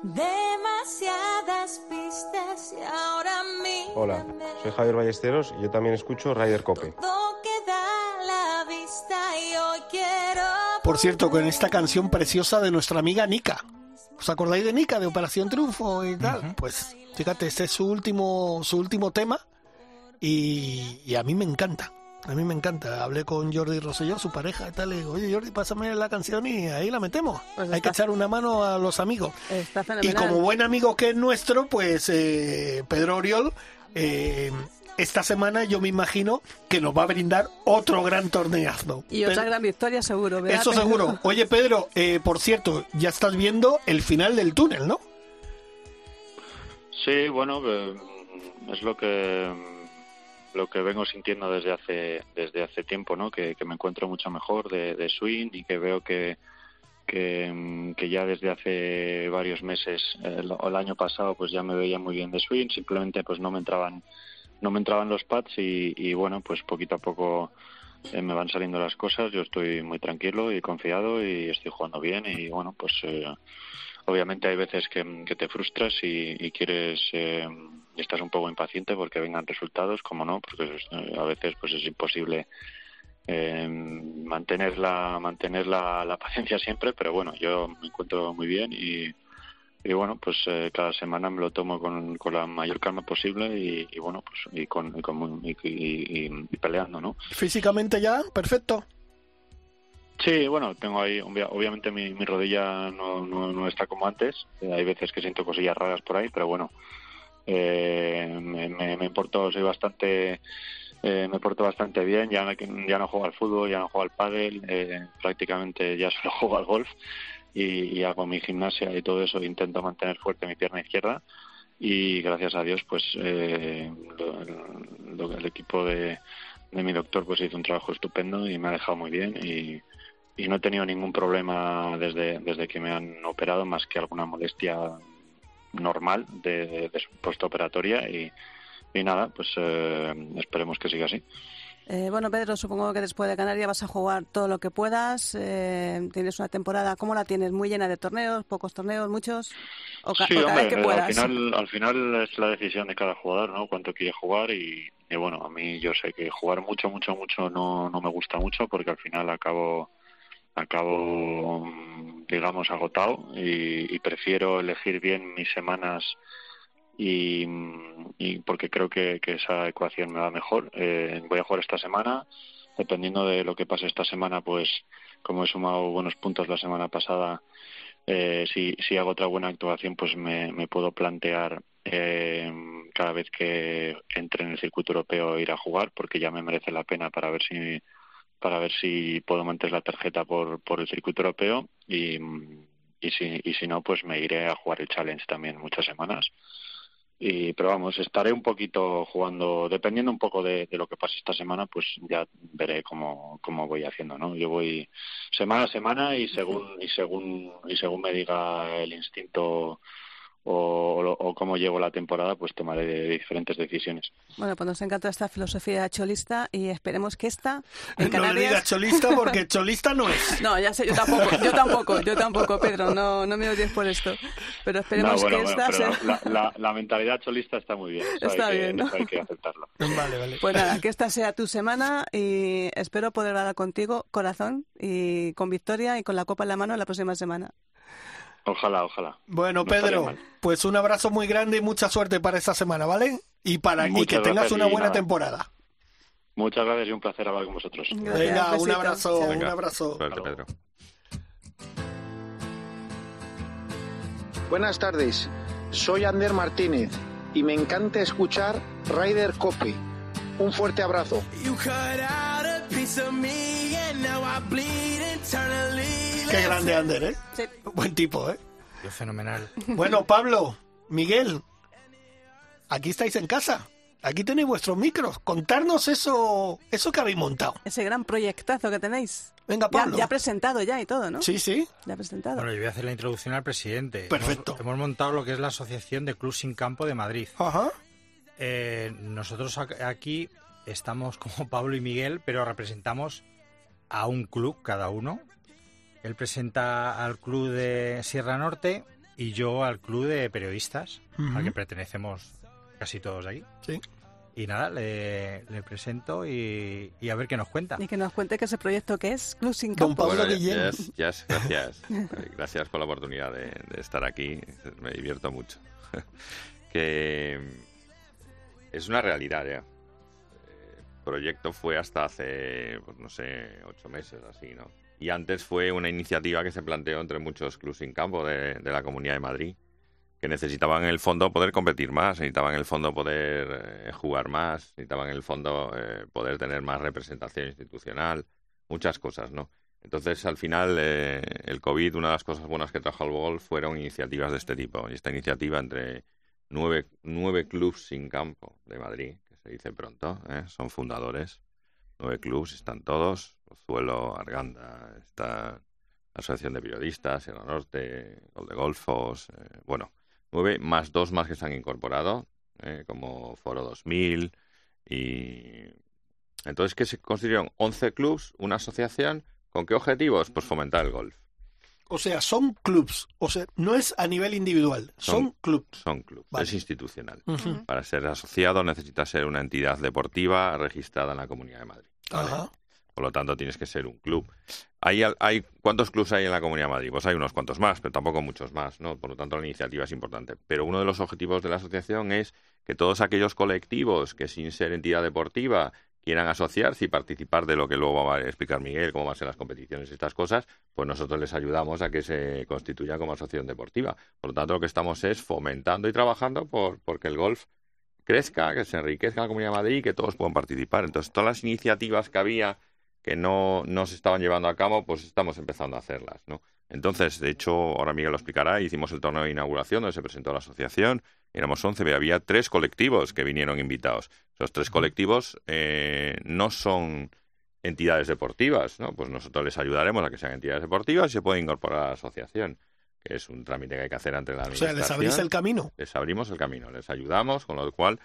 demasiadas pistas y ahora mí Hola, soy Javier Ballesteros y yo también escucho Ryder Cope. todo queda Por cierto, con esta canción preciosa de nuestra amiga Nika. ¿Os acordáis de Nika, de Operación Triunfo y tal? Pues fíjate, este es su último, su último tema y, y a mí me encanta. A mí me encanta. Hablé con Jordi Rosselló, su pareja y tal. Le digo, oye Jordi, pásame la canción y ahí la metemos. Pues Hay que echar una mano a los amigos. Está Y como buen amigo que es nuestro, pues eh, Pedro Oriol, eh, esta semana yo me imagino que nos va a brindar otro gran torneazo. Y otra gran victoria seguro, ¿verdad? Eso seguro. *laughs* Oye, Pedro, eh, por cierto, ya estás viendo el final del túnel, ¿no? Sí, bueno, eh, es lo que lo que vengo sintiendo desde hace desde hace tiempo, ¿no? Que, que me encuentro mucho mejor de, de swing y que veo que que, mm, que ya desde hace varios meses el, el año pasado pues ya me veía muy bien de swing simplemente pues no me entraban no me entraban los pads y, bueno pues poquito a poco eh, me van saliendo las cosas. Yo estoy muy tranquilo y confiado y estoy jugando bien y bueno pues eh, obviamente hay veces que, que te frustras y, quieres eh, estás un poco impaciente porque vengan resultados como no porque eh, a veces pues es imposible eh, mantener la mantener la, la paciencia siempre pero bueno yo me encuentro muy bien y y bueno pues eh, cada semana me lo tomo con, con la mayor calma posible y, y bueno pues y con y, con- y- y- y- y peleando no Físicamente ya, perfecto. Sí, bueno, tengo ahí, obvia- obviamente mi, mi rodilla no, no, no está como antes, Eh, hay veces que siento cosillas raras por ahí, pero bueno, eh, me, me, me porto, soy bastante, eh, me porto bastante bien, ya ya no juego al fútbol, ya no juego al pádel, eh, prácticamente ya *laughs* solo juego al golf y, hago mi gimnasia y todo eso, intento mantener fuerte mi pierna izquierda y gracias a Dios pues eh, lo- el equipo de, de mi doctor pues hizo un trabajo estupendo y me ha dejado muy bien y, y no he tenido ningún problema desde, desde que me han operado más que alguna molestia normal de, de, de postoperatoria y, y nada pues eh, esperemos que siga así Eh, bueno, Pedro, supongo que después de Canarias vas a jugar todo lo que puedas. eh, tienes una temporada, ¿cómo la tienes? ¿Muy llena de torneos? ¿Pocos torneos? ¿Muchos? ¿O, Sí, o hombre, que puedas? al final, al final es la decisión de cada jugador, ¿no? Cuánto quiere jugar y, y bueno, a mí yo sé que jugar mucho, mucho, mucho no, no me gusta mucho porque al final acabo, acabo, mm, digamos, agotado y, y prefiero elegir bien mis semanas y, porque creo que, que esa ecuación me va mejor. Eh, voy a jugar esta semana, dependiendo de lo que pase esta semana, pues como he sumado buenos puntos la semana pasada, eh, si, si hago otra buena actuación, pues me, me puedo plantear eh, cada vez que entre en el circuito europeo ir a jugar, porque ya me merece la pena para ver si para ver si puedo mantener la tarjeta por, por el circuito europeo y, y si y si no, pues me iré a jugar el Challenge también muchas semanas. Y, pero vamos, estaré un poquito jugando, dependiendo un poco de, de lo que pase esta semana, pues ya veré cómo, cómo voy haciendo, ¿no? Yo voy semana a semana y según y según y según me diga el instinto o, o, cómo llevo la temporada, pues tomaré diferentes decisiones. Bueno, pues nos encanta esta filosofía cholista y esperemos que esta en No le Canarias... digas cholista porque cholista no es. *laughs* No, ya sé, yo tampoco, yo tampoco, yo tampoco, Pedro, no, no me odies por esto. Pero esperemos No, bueno, que bueno, esta sea... la, la- la mentalidad cholista está muy bien. eso Está hay que- bien, ¿no? hay que aceptarlo. Vale, vale. Pues nada, que esta sea tu semana y espero poder hablar contigo, corazón, y con victoria y con la copa en la mano la próxima semana. Ojalá, ojalá. Bueno, No Pedro, pues un abrazo muy grande y mucha suerte para esta semana, ¿vale? Y para y que tengas una buena nada. temporada. Muchas gracias y un placer hablar con vosotros. Venga, un abrazo, un abrazo. Suerte, Pedro. Buenas tardes, soy Ander Martínez y me encanta escuchar Ryder Cope. Un fuerte abrazo. Qué grande Ander, ¿eh? Sí. Buen tipo, ¿eh? Yo fenomenal. Bueno, Pablo, Miguel, aquí estáis en casa. Aquí tenéis vuestros micros. Contarnos eso, eso que habéis montado. Ese gran proyectazo que tenéis. Venga, Ya, Pablo. ya ha presentado ya y todo, ¿no? Sí, sí. Ya ha presentado. Bueno, yo voy a hacer la introducción al presidente. Perfecto. Hemos, hemos montado lo que es la Asociación de Club Sin Campo de Madrid. Ajá. Eh, nosotros aquí estamos como Pablo y Miguel, pero representamos a un club cada uno. Él presenta al club de Sierra Norte y yo al club de periodistas, al que pertenecemos casi todos aquí. Sí. Y nada, le, le presento y, y a ver qué nos cuenta. Y que nos cuente que ese proyecto que es Club Sin Campo. Bueno, ya es- ya es- gracias. Gracias por la oportunidad de, de estar aquí. Me divierto mucho. *laughs* que es una realidad ya. El proyecto fue hasta hace, pues no sé, ocho meses así, ¿no? Y antes fue una iniciativa que se planteó entre muchos clubes sin campo de, la Comunidad de Madrid, que necesitaban en el fondo poder competir más, necesitaban en el fondo poder eh, jugar más, necesitaban en el fondo eh, poder tener más representación institucional, muchas cosas, ¿no? Entonces, al final, eh, el COVID, una de las cosas buenas que trajo al golf fueron iniciativas de este tipo. Y esta iniciativa entre nueve, nueve clubs sin campo de Madrid, que se dice pronto, ¿eh? son fundadores. Nueve clubs, están todos. Pozuelo, Arganda, está la Asociación de Periodistas, Sierra Norte, Gol de Golfos, eh, bueno, nueve más dos más que se han incorporado, eh, como Foro 2000 y... Entonces, que se constituyeron 11 clubs, una asociación, ¿con qué objetivos? Pues fomentar el golf. O sea, son clubs. O sea, no es a nivel individual. Son, clubs. Son clubs, Vale. es institucional. Para ser asociado necesitas ser una entidad deportiva registrada en la Comunidad de Madrid. ¿vale? Ajá. Por lo tanto, tienes que ser un club. Hay, al- hay, ¿Cuántos clubs hay en la Comunidad de Madrid? Pues hay unos cuantos más, pero tampoco muchos más, ¿no? Por lo tanto, la iniciativa es importante. Pero uno de los objetivos de la asociación es que todos aquellos colectivos que sin ser entidad deportiva quieran asociarse y participar de lo que luego va a explicar Miguel, cómo van a ser las competiciones y estas cosas, pues nosotros les ayudamos a que se constituya como asociación deportiva. Por lo tanto, lo que estamos es fomentando y trabajando por porque el golf crezca, que se enriquezca la Comunidad de Madrid y que todos puedan participar. Entonces, todas las iniciativas que había que no, no se estaban llevando a cabo, pues estamos empezando a hacerlas, ¿no? Entonces, de hecho, ahora Miguel lo explicará, hicimos el torneo de inauguración donde se presentó la asociación, éramos 11, pero había tres colectivos que vinieron invitados. Esos tres colectivos eh, no son entidades deportivas, ¿no? Pues nosotros les ayudaremos a que sean entidades deportivas y se pueden incorporar a la asociación, que es un trámite que hay que hacer ante la O sea, administración. les abrís el camino. Les abrimos el camino, les ayudamos, con lo cual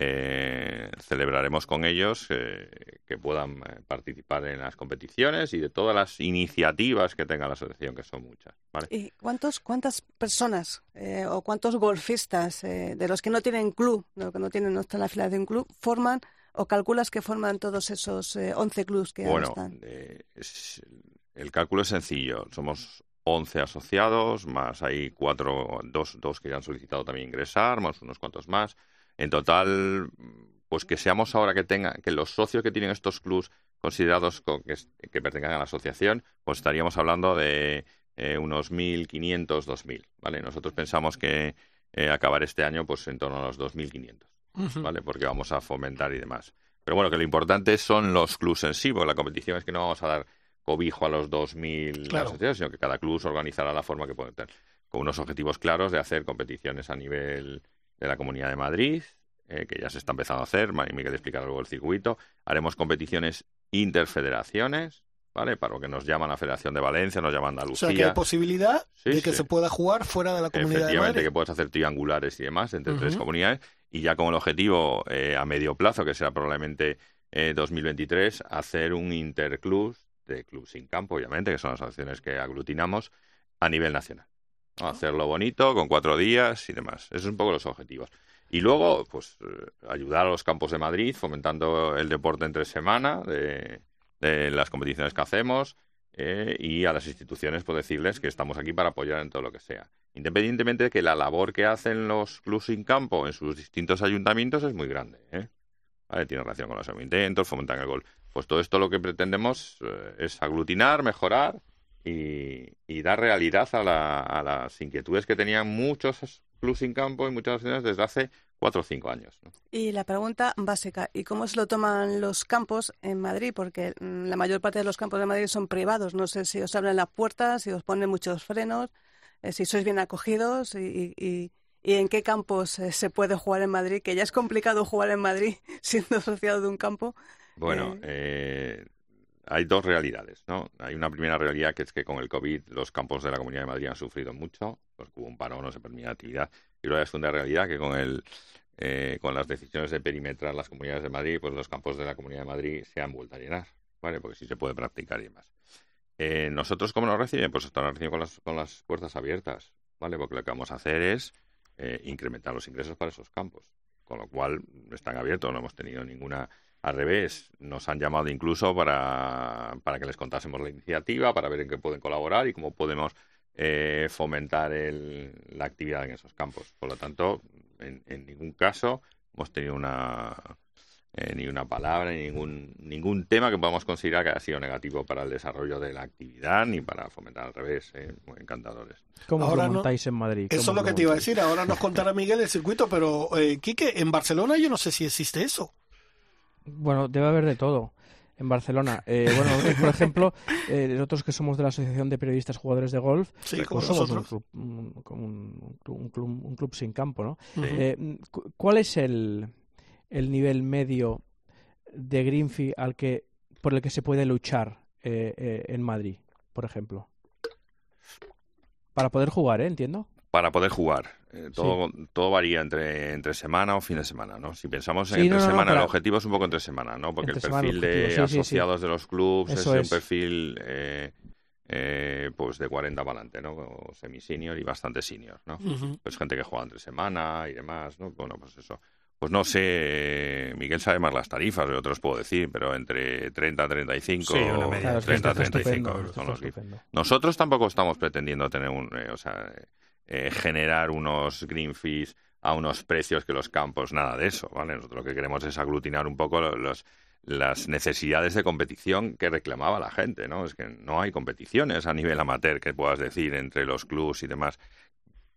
eh, celebraremos con ellos eh, que puedan eh, participar en las competiciones y de todas las iniciativas que tenga la asociación, que son muchas. ¿vale? ¿Y cuántos, cuántas personas eh, o cuántos golfistas eh, de los que no tienen club, de los que no tienen no están en la fila de un club, forman o calculas que forman todos esos eh, 11 clubs que ahora Bueno, están? eh, es- el cálculo es sencillo. Somos 11 asociados, más hay cuatro, dos, dos que ya han solicitado también ingresar, más unos cuantos más. En total, pues que seamos ahora que tengan, que los socios que tienen estos clubs considerados co- que, que pertenezcan a la asociación, pues estaríamos hablando de eh, unos 1.500, 2.000, ¿vale? Nosotros pensamos que eh, acabar este año pues en torno a los 2.500. Ujú. ¿vale? Porque vamos a fomentar y demás. Pero bueno, que lo importante son los clubs en sí, porque la competición es que no vamos a dar cobijo a los 2.000 Claro. asociados, sino que cada club se organizará la forma que puede tener, con unos objetivos claros de hacer competiciones a nivel de la Comunidad de Madrid, eh, que ya se está empezando a hacer, Ma- Miguel explicará luego el circuito. Haremos competiciones interfederaciones, ¿vale? Para lo que nos llaman la Federación de Valencia, nos llaman O Andalucía. sea, que hay posibilidad Sí, de que sí. se pueda jugar fuera de la comunidad de Efectivamente, Madrid. que puedes hacer triangulares y demás entre tres comunidades y ya con el objetivo eh, a medio plazo, que será probablemente eh, 2023, hacer un interclub de club sin campo, obviamente, que son las acciones que aglutinamos a nivel nacional. ¿no? Hacerlo bonito, con cuatro días y demás. Esos son un poco los objetivos. Y luego, pues, eh, ayudar a los campos de Madrid, fomentando el deporte entre semana, de, de las competiciones que hacemos, eh, y a las instituciones, pues decirles que estamos aquí para apoyar en todo lo que sea. Independientemente de que la labor que hacen los clubes sin campo en sus distintos ayuntamientos es muy grande. ¿eh? ¿Vale? Tiene relación con los ayuntamientos, fomentan el gol. Pues todo esto lo que pretendemos eh, es aglutinar, mejorar y, dar realidad a, la- las inquietudes que tenían muchos clubes sin campo y muchas asociaciones desde hace cuatro o cinco años. ¿no? Y la pregunta básica, ¿y cómo se lo toman los campos en Madrid? Porque mm, la mayor parte de los campos de Madrid son privados. No sé si os abren las puertas, si os ponen muchos frenos, eh, si sois bien acogidos y, y- y en qué campos eh, se puede jugar en Madrid, que ya es complicado jugar en Madrid *laughs* siendo asociado de un campo. Bueno, eh, hay dos realidades, ¿no? Hay una primera realidad que es que con el COVID los campos de la Comunidad de Madrid han sufrido mucho, porque hubo un paro, no se permitía actividad. Y luego es una realidad que con el eh, con las decisiones de perimetrar las comunidades de Madrid, pues los campos de la Comunidad de Madrid se han vuelto a llenar, ¿vale? Porque sí se puede practicar y demás. Eh, nosotros, ¿cómo nos reciben? Pues nos reciben con las, con las puertas abiertas, ¿vale? Porque lo que vamos a hacer es eh, incrementar los ingresos para esos campos. Con lo cual, están abiertos, no hemos tenido ninguna... Al revés, nos han llamado incluso para, para que les contásemos la iniciativa, para ver en qué pueden colaborar y cómo podemos eh, fomentar el, la actividad en esos campos. Por lo tanto, en, en ningún caso hemos tenido una, eh, ni una palabra, ni ningún, ningún tema que podamos considerar que haya sido negativo para el desarrollo de la actividad ni para fomentar al revés. ¿eh? Muy encantadores. ¿Cómo Ahora lo no- montáis en Madrid? Eso es ¿Cómo lo que te iba a decir. Ahora nos contará Miguel el circuito, pero eh, Quique, en Barcelona yo no sé si existe eso. Bueno, debe haber de todo. En Barcelona. Eh, bueno, nosotros, por ejemplo, *laughs* eh, nosotros que somos de la Asociación de Periodistas Jugadores de Golf, Sí, pues como somos un club, un, como un- un club, un club- un club sin campo, ¿no? Eh, cu- ¿Cuál es el, el nivel medio de green fee al que, por el que se puede luchar eh, eh, en Madrid, por ejemplo? Para poder jugar, ¿eh? Entiendo. Para poder jugar. Eh, todo, todo varía entre, entre semana o fin de semana, ¿no? Si pensamos en Sí, entre no, no, no, semana, el objetivo es un poco entre semana, ¿no? Porque Entre el semana, el perfil de sí, sí, sí. asociados de los clubs Eso es, es. un perfil eh, eh, pues de 40 para adelante, ¿no? O semi-senior y bastante senior, ¿no? Pues gente que juega entre semana y demás, ¿no? Bueno, pues eso. Pues no sé, Miguel sabe más las tarifas, yo te los puedo decir, pero entre 30 a 35, Sí, una media de 30 a 30, 35 estupendo, euros son los. Nosotros tampoco estamos pretendiendo tener un, eh, o sea, eh, generar unos green fees a unos precios que los campos, nada de eso, ¿vale? Nosotros lo que queremos es aglutinar un poco lo- los, las necesidades de competición que reclamaba la gente, ¿no? Es que no hay competiciones a nivel amateur que puedas decir entre los clubs y demás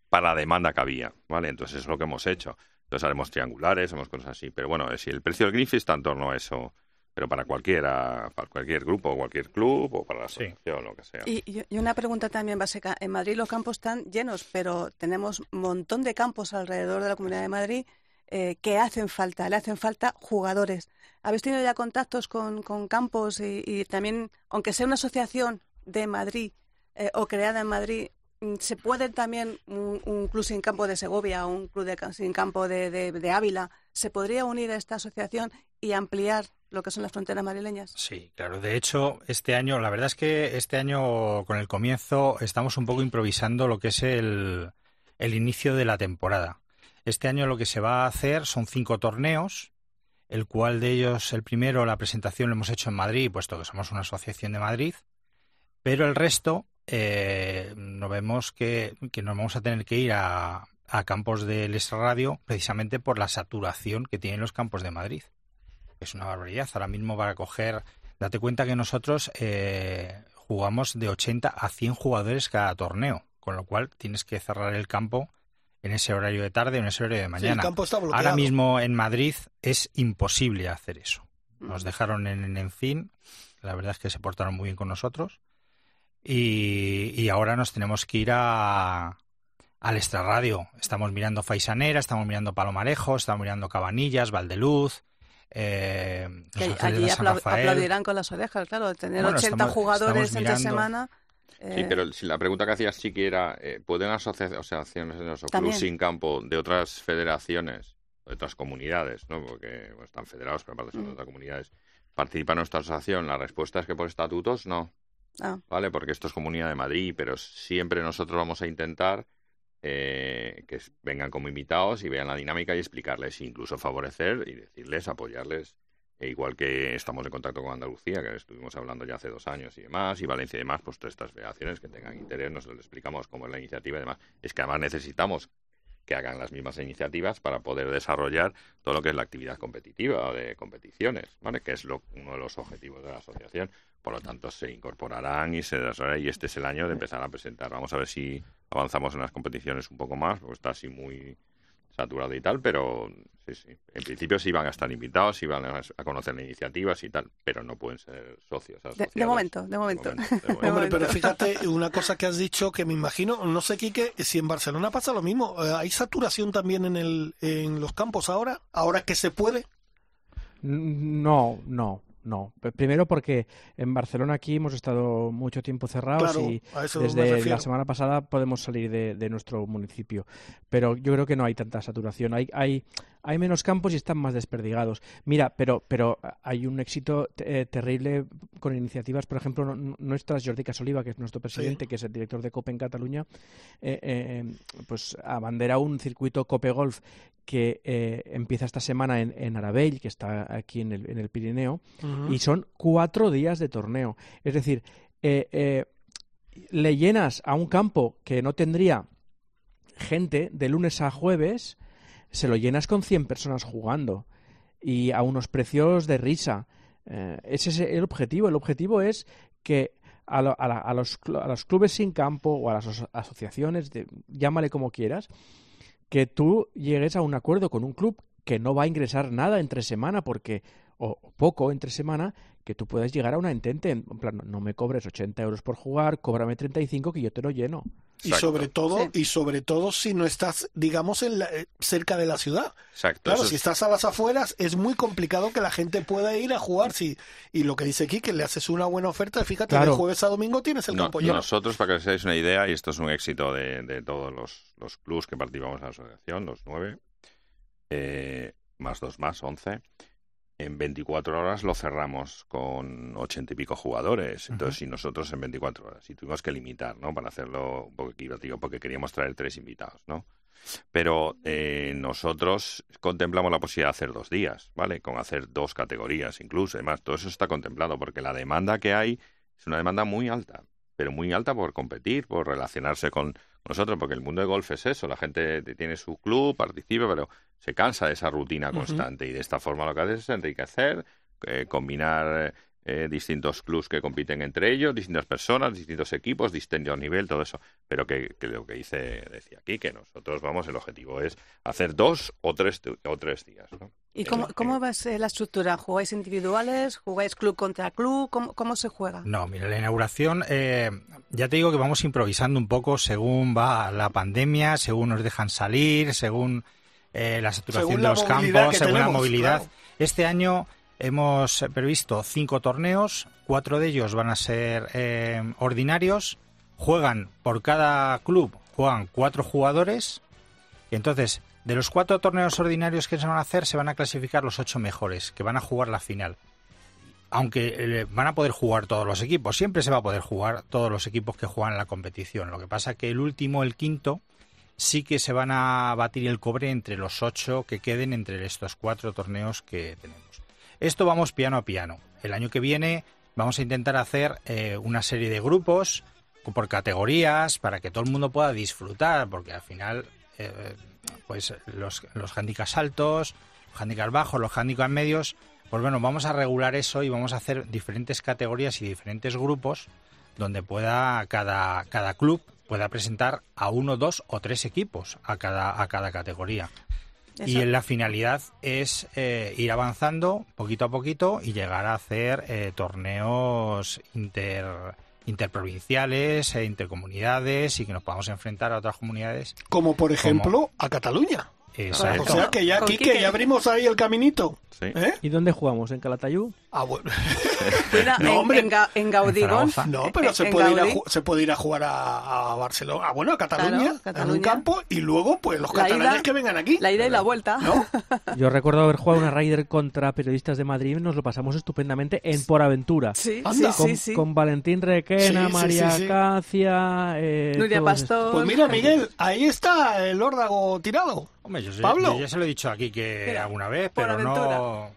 para la demanda que había, ¿vale? Entonces es lo que hemos hecho. Entonces haremos triangulares, haremos cosas así. Pero bueno, si el precio del fee está en torno a eso, pero para cualquiera, para cualquier grupo, cualquier club o para la asociación, lo que sea. Y, y- y una pregunta también básica. En Madrid los campos están llenos, pero tenemos un montón de campos alrededor de la Comunidad de Madrid eh, que hacen falta, le hacen falta jugadores. ¿Habéis tenido ya contactos con, con campos y, y también, aunque sea una asociación de Madrid eh, o creada en Madrid, ¿se puede también un, un club sin campo de Segovia o un club de, sin campo de, de- de Ávila, se podría unir a esta asociación y ampliar lo que son las fronteras madrileñas? Sí, claro. De hecho, este año, la verdad es que este año, con el comienzo, estamos un poco improvisando lo que es el, el inicio de la temporada. Este año lo que se va a hacer son cinco torneos, el cual de ellos, el primero, la presentación lo hemos hecho en Madrid, puesto que somos una asociación de Madrid, pero el resto eh, no vemos que, que nos vamos a tener que ir a, a campos del Radio precisamente por la saturación que tienen los campos de Madrid. Es una barbaridad. Ahora mismo para coger, date cuenta que nosotros eh, jugamos de 80 a 100 jugadores cada torneo, con lo cual tienes que cerrar el campo en ese horario de tarde o en ese horario de Sí, mañana. el campo está bloqueado. Ahora mismo en Madrid es imposible hacer eso. Nos dejaron en, en Encín, la verdad es que se portaron muy bien con nosotros. Y, y ahora nos tenemos que ir a, al extrarradio. Estamos mirando Faisanera, estamos mirando Palomarejo, estamos mirando Cabanillas, Valdeluz. Eh, Que allí Rafael. aplaudirán con las orejas, claro, tener Bueno, 80 estamos- jugadores estamos entre semana. Sí, eh, pero si la pregunta que hacías Chiqui era, eh, ¿pueden asocia- asociaciones o clubes También. sin campo de otras federaciones, de otras comunidades, ¿no? porque bueno, están federados, pero aparte son de otras comunidades, participar en nuestra asociación? La respuesta es que por estatutos no, ah, ¿vale? Porque esto es Comunidad de Madrid, pero siempre nosotros vamos a intentar eh, que vengan como invitados y vean la dinámica y explicarles, incluso favorecer y decirles, apoyarles. E igual que estamos en contacto con Andalucía, que estuvimos hablando ya hace dos años y demás, y Valencia y demás, pues todas estas federaciones que tengan interés, nos les explicamos cómo es la iniciativa y demás. Es que además necesitamos que hagan las mismas iniciativas para poder desarrollar todo lo que es la actividad competitiva o de competiciones, ¿vale? Que es lo, uno de los objetivos de la asociación. Por lo tanto, se incorporarán y se desarrollarán y este es el año de empezar a presentar. Vamos a ver si avanzamos en las competiciones un poco más, porque está así muy saturado y tal, pero sí, sí. En principio sí van a estar invitados, sí van a, conocer las iniciativas y tal, pero no pueden ser socios. de, asociados. de momento, de momento. *laughs* Hombre, pero fíjate, *laughs* una cosa que has dicho que me imagino, no sé, Quique, si en Barcelona pasa lo mismo. eh, ¿Hay saturación también en, el, en los campos ahora? ¿Ahora que se puede? No, no. No. Primero porque en Barcelona aquí hemos estado mucho tiempo cerrados Claro, y desde la semana pasada podemos salir de, de nuestro municipio. Pero yo creo que no hay tanta saturación. Hay, hay, hay menos campos y están más desperdigados. Mira, pero, pero hay un éxito eh, terrible con iniciativas, por ejemplo, n- nuestras, Jordi Casoliva, que es nuestro presidente, que es el director de COPE en Cataluña, eh, eh, pues abandera un circuito COPE Golf que eh, empieza esta semana en, en Arabell, que está aquí en el, en el Pirineo, Y son cuatro días de torneo. Es decir, eh, eh, le llenas a un campo que no tendría gente de lunes a jueves, se lo llenas con 100 personas jugando y a unos precios de risa. Eh, ese es el objetivo. El objetivo es que a, lo- a la- los, a los clubes sin campo o a las aso- asociaciones, de- llámale como quieras, que tú llegues a un acuerdo con un club que no va a ingresar nada entre semana porque o poco entre semana que tú puedas llegar a una entente en plan no me cobres 80 euros por jugar cóbrame 35 que yo te lo lleno Y sobre todo, y sobre todo si no estás, digamos, en la- eh, cerca de la ciudad. Exacto. Claro, eso si es- estás a las afueras es muy complicado que la gente pueda ir a jugar. Si, y lo que dice aquí, que le haces una buena oferta, fíjate, Claro. de jueves a domingo tienes el No, campo lleno. nosotros, para que os hagáis una idea, y esto es un éxito de, de todos los, los clubs que participamos en la asociación, los nueve, eh, más dos más, once, en 24 horas lo cerramos con ochenta y pico jugadores. Entonces, si nosotros en 24 horas, y tuvimos que limitar, ¿no? Para hacerlo un poco equitativo, porque queríamos traer tres invitados, ¿no? Pero eh, nosotros contemplamos la posibilidad de hacer dos días, ¿vale? Con hacer dos categorías incluso. Además, todo eso está contemplado porque la demanda que hay es una demanda muy alta, pero muy alta por competir, por relacionarse con nosotros, porque el mundo de golf es eso. La gente tiene su club, participa, pero se cansa de esa rutina constante y de esta forma lo que hace es enriquecer, eh, combinar eh, distintos clubs que compiten entre ellos, distintas personas, distintos equipos, distinto nivel, todo eso. Pero que, que lo que dice, decía aquí, que nosotros, vamos, el objetivo es hacer dos o tres, o tres días. ¿no? ¿Y cómo, cómo va a ser la estructura? ¿Jugáis individuales? ¿Jugáis club contra club? ¿Cómo, cómo se juega? No, mira, la inauguración, eh, ya te digo que vamos improvisando un poco según va la pandemia, según nos dejan salir, según eh, la saturación Según de los campos, según la movilidad. claro. Este año hemos previsto cinco torneos, cuatro de ellos van a ser eh, ordinarios, juegan por cada club, juegan cuatro jugadores, y entonces de los cuatro torneos ordinarios que se van a hacer se van a clasificar los ocho mejores, que van a jugar la final aunque eh, van a poder jugar todos los equipos, siempre se va a poder jugar todos los equipos que juegan la competición. Lo que pasa que el último, el quinto, sí que se van a batir el cobre entre los ocho que queden entre estos cuatro torneos que tenemos. Esto vamos piano a piano. El año que viene vamos a intentar hacer eh, una serie de grupos por categorías para que todo el mundo pueda disfrutar, porque al final, eh, pues los, los handicaps altos, los handicaps bajos, los handicaps medios, pues bueno, vamos a regular eso y vamos a hacer diferentes categorías y diferentes grupos donde pueda cada, cada club pueda presentar a uno, dos o tres equipos a cada, a cada categoría. Y Eso. la finalidad es eh, ir avanzando poquito a poquito y llegar a hacer eh, torneos inter, interprovinciales, e intercomunidades y que nos podamos enfrentar a otras comunidades. Como por ejemplo a Cataluña. Exacto. O sea que ya, Quique, Quique. ya abrimos ahí el caminito. ¿Eh? ¿Y dónde jugamos? ¿En Calatayud? Ah, bueno. *laughs* No, en, hombre. en, Ga- en Gaudí. No, pero en- se en puede, ir a, se puede ir a jugar a, a Barcelona, ah, bueno, a Cataluña, Claro, en un Cataluña. campo, y luego, pues, los La catalanes ida- que vengan aquí. La ida y la vuelta. *laughs* Yo recuerdo haber jugado una Raider contra periodistas de Madrid nos lo pasamos estupendamente en Por Aventura. Sí, Anda. sí, con, sí, sí. con Valentín Requena, Sí, sí, María sí, sí. Cacia, eh, Nuria. Pastor. Pues mira, Miguel, ahí está el órdago tirado. Hombre, yo, sé- Pablo. yo ya se lo he dicho aquí que Mira, alguna vez, pero no...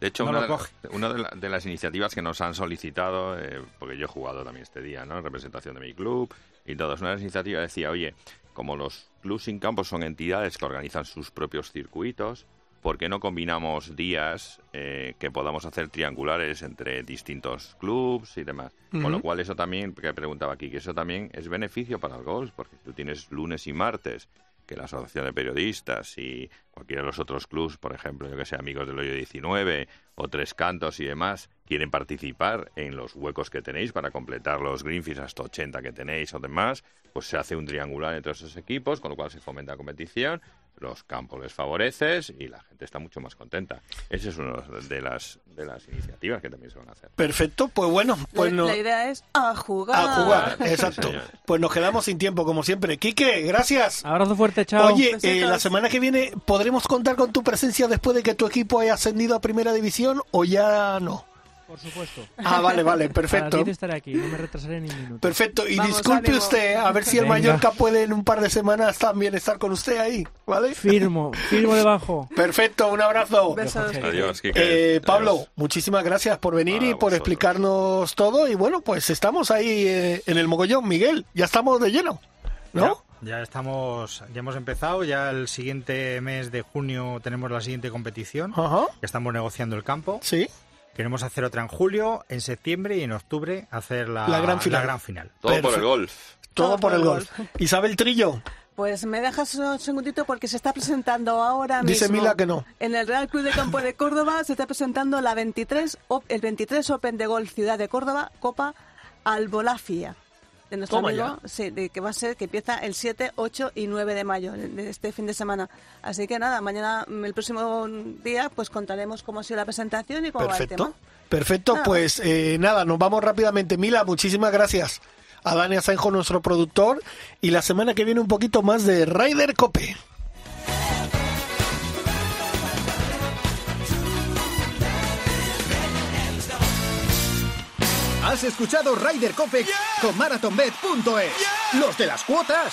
De hecho, No una, de, la- una de, la- de las iniciativas que nos han solicitado, eh, porque yo he jugado también este día, ¿no? En representación de mi club y todo. Es una de las iniciativas decía, oye, como los clubs sin campos son entidades que organizan sus propios circuitos, ¿por qué no combinamos días eh, que podamos hacer triangulares entre distintos clubs y demás? Con lo cual eso también, que preguntaba aquí, que eso también es beneficio para el golf, porque tú tienes lunes y martes que la Asociación de Periodistas y cualquiera de los otros clubs, por ejemplo, yo que sé, Amigos del Hoyo 19 o Tres Cantos y demás, quieren participar en los huecos que tenéis para completar los Greenfields hasta 80 que tenéis o demás, pues se hace un triangular entre esos equipos, con lo cual se fomenta la competición. los campos les favoreces y la gente está mucho más contenta. Esa es una de las, de las iniciativas que también se van a hacer. Perfecto, pues bueno, pues la, no, la idea es a jugar. a jugar, *laughs* exacto. Pues nos quedamos sin tiempo, como siempre. Quique, gracias. Abrazo fuerte, chao. Oye, eh, la semana que viene, ¿podremos contar con tu presencia después de que tu equipo haya ascendido a Primera División o ya no? Por supuesto. Ah, vale, vale, perfecto. 10 estaré aquí, no me retrasaré ni un minuto. Perfecto, y Vamos, disculpe ánimo. usted, a ver si el Venga. Mallorca puede en un par de semanas también estar con usted ahí, ¿vale? Firmo, firmo debajo. Perfecto, un abrazo. Besos. Adiós, Quique. Eh, Adiós. Pablo, muchísimas gracias por venir y por vosotros. explicarnos todo. Y bueno, pues estamos ahí eh, en el mogollón, Miguel. Ya estamos de lleno, ¿no? Ya, ya estamos, ya hemos empezado, ya el siguiente mes de junio tenemos la siguiente competición, Ajá. que estamos negociando el campo. Sí. Queremos hacer otra en julio, en septiembre y en octubre hacer la, La gran final. gran final. Todo por el golf. Todo por el golf. *laughs* Isabel Trillo, Pues me dejas un segundito porque se está presentando ahora Dice mismo. Mila que no. En el Real Club de Campo de Córdoba se está presentando la 23, op- el 23 Open de Golf Ciudad de Córdoba, Copa Albolafia. De nuestro Toma amigo, sí, de, que va a ser, que empieza el 7, 8 y 9 de mayo, de este fin de semana. Así que nada, mañana, el próximo día, pues contaremos cómo ha sido la presentación y cómo va el perfecto. tema. Perfecto, Nada pues eh, nada, nos vamos rápidamente. Mila, muchísimas gracias a Dani Asenjo, nuestro productor. Y la semana que viene un poquito más de Ryder Cope. Has escuchado Ryder Cope con MarathonBet.es. Los de las cuotas.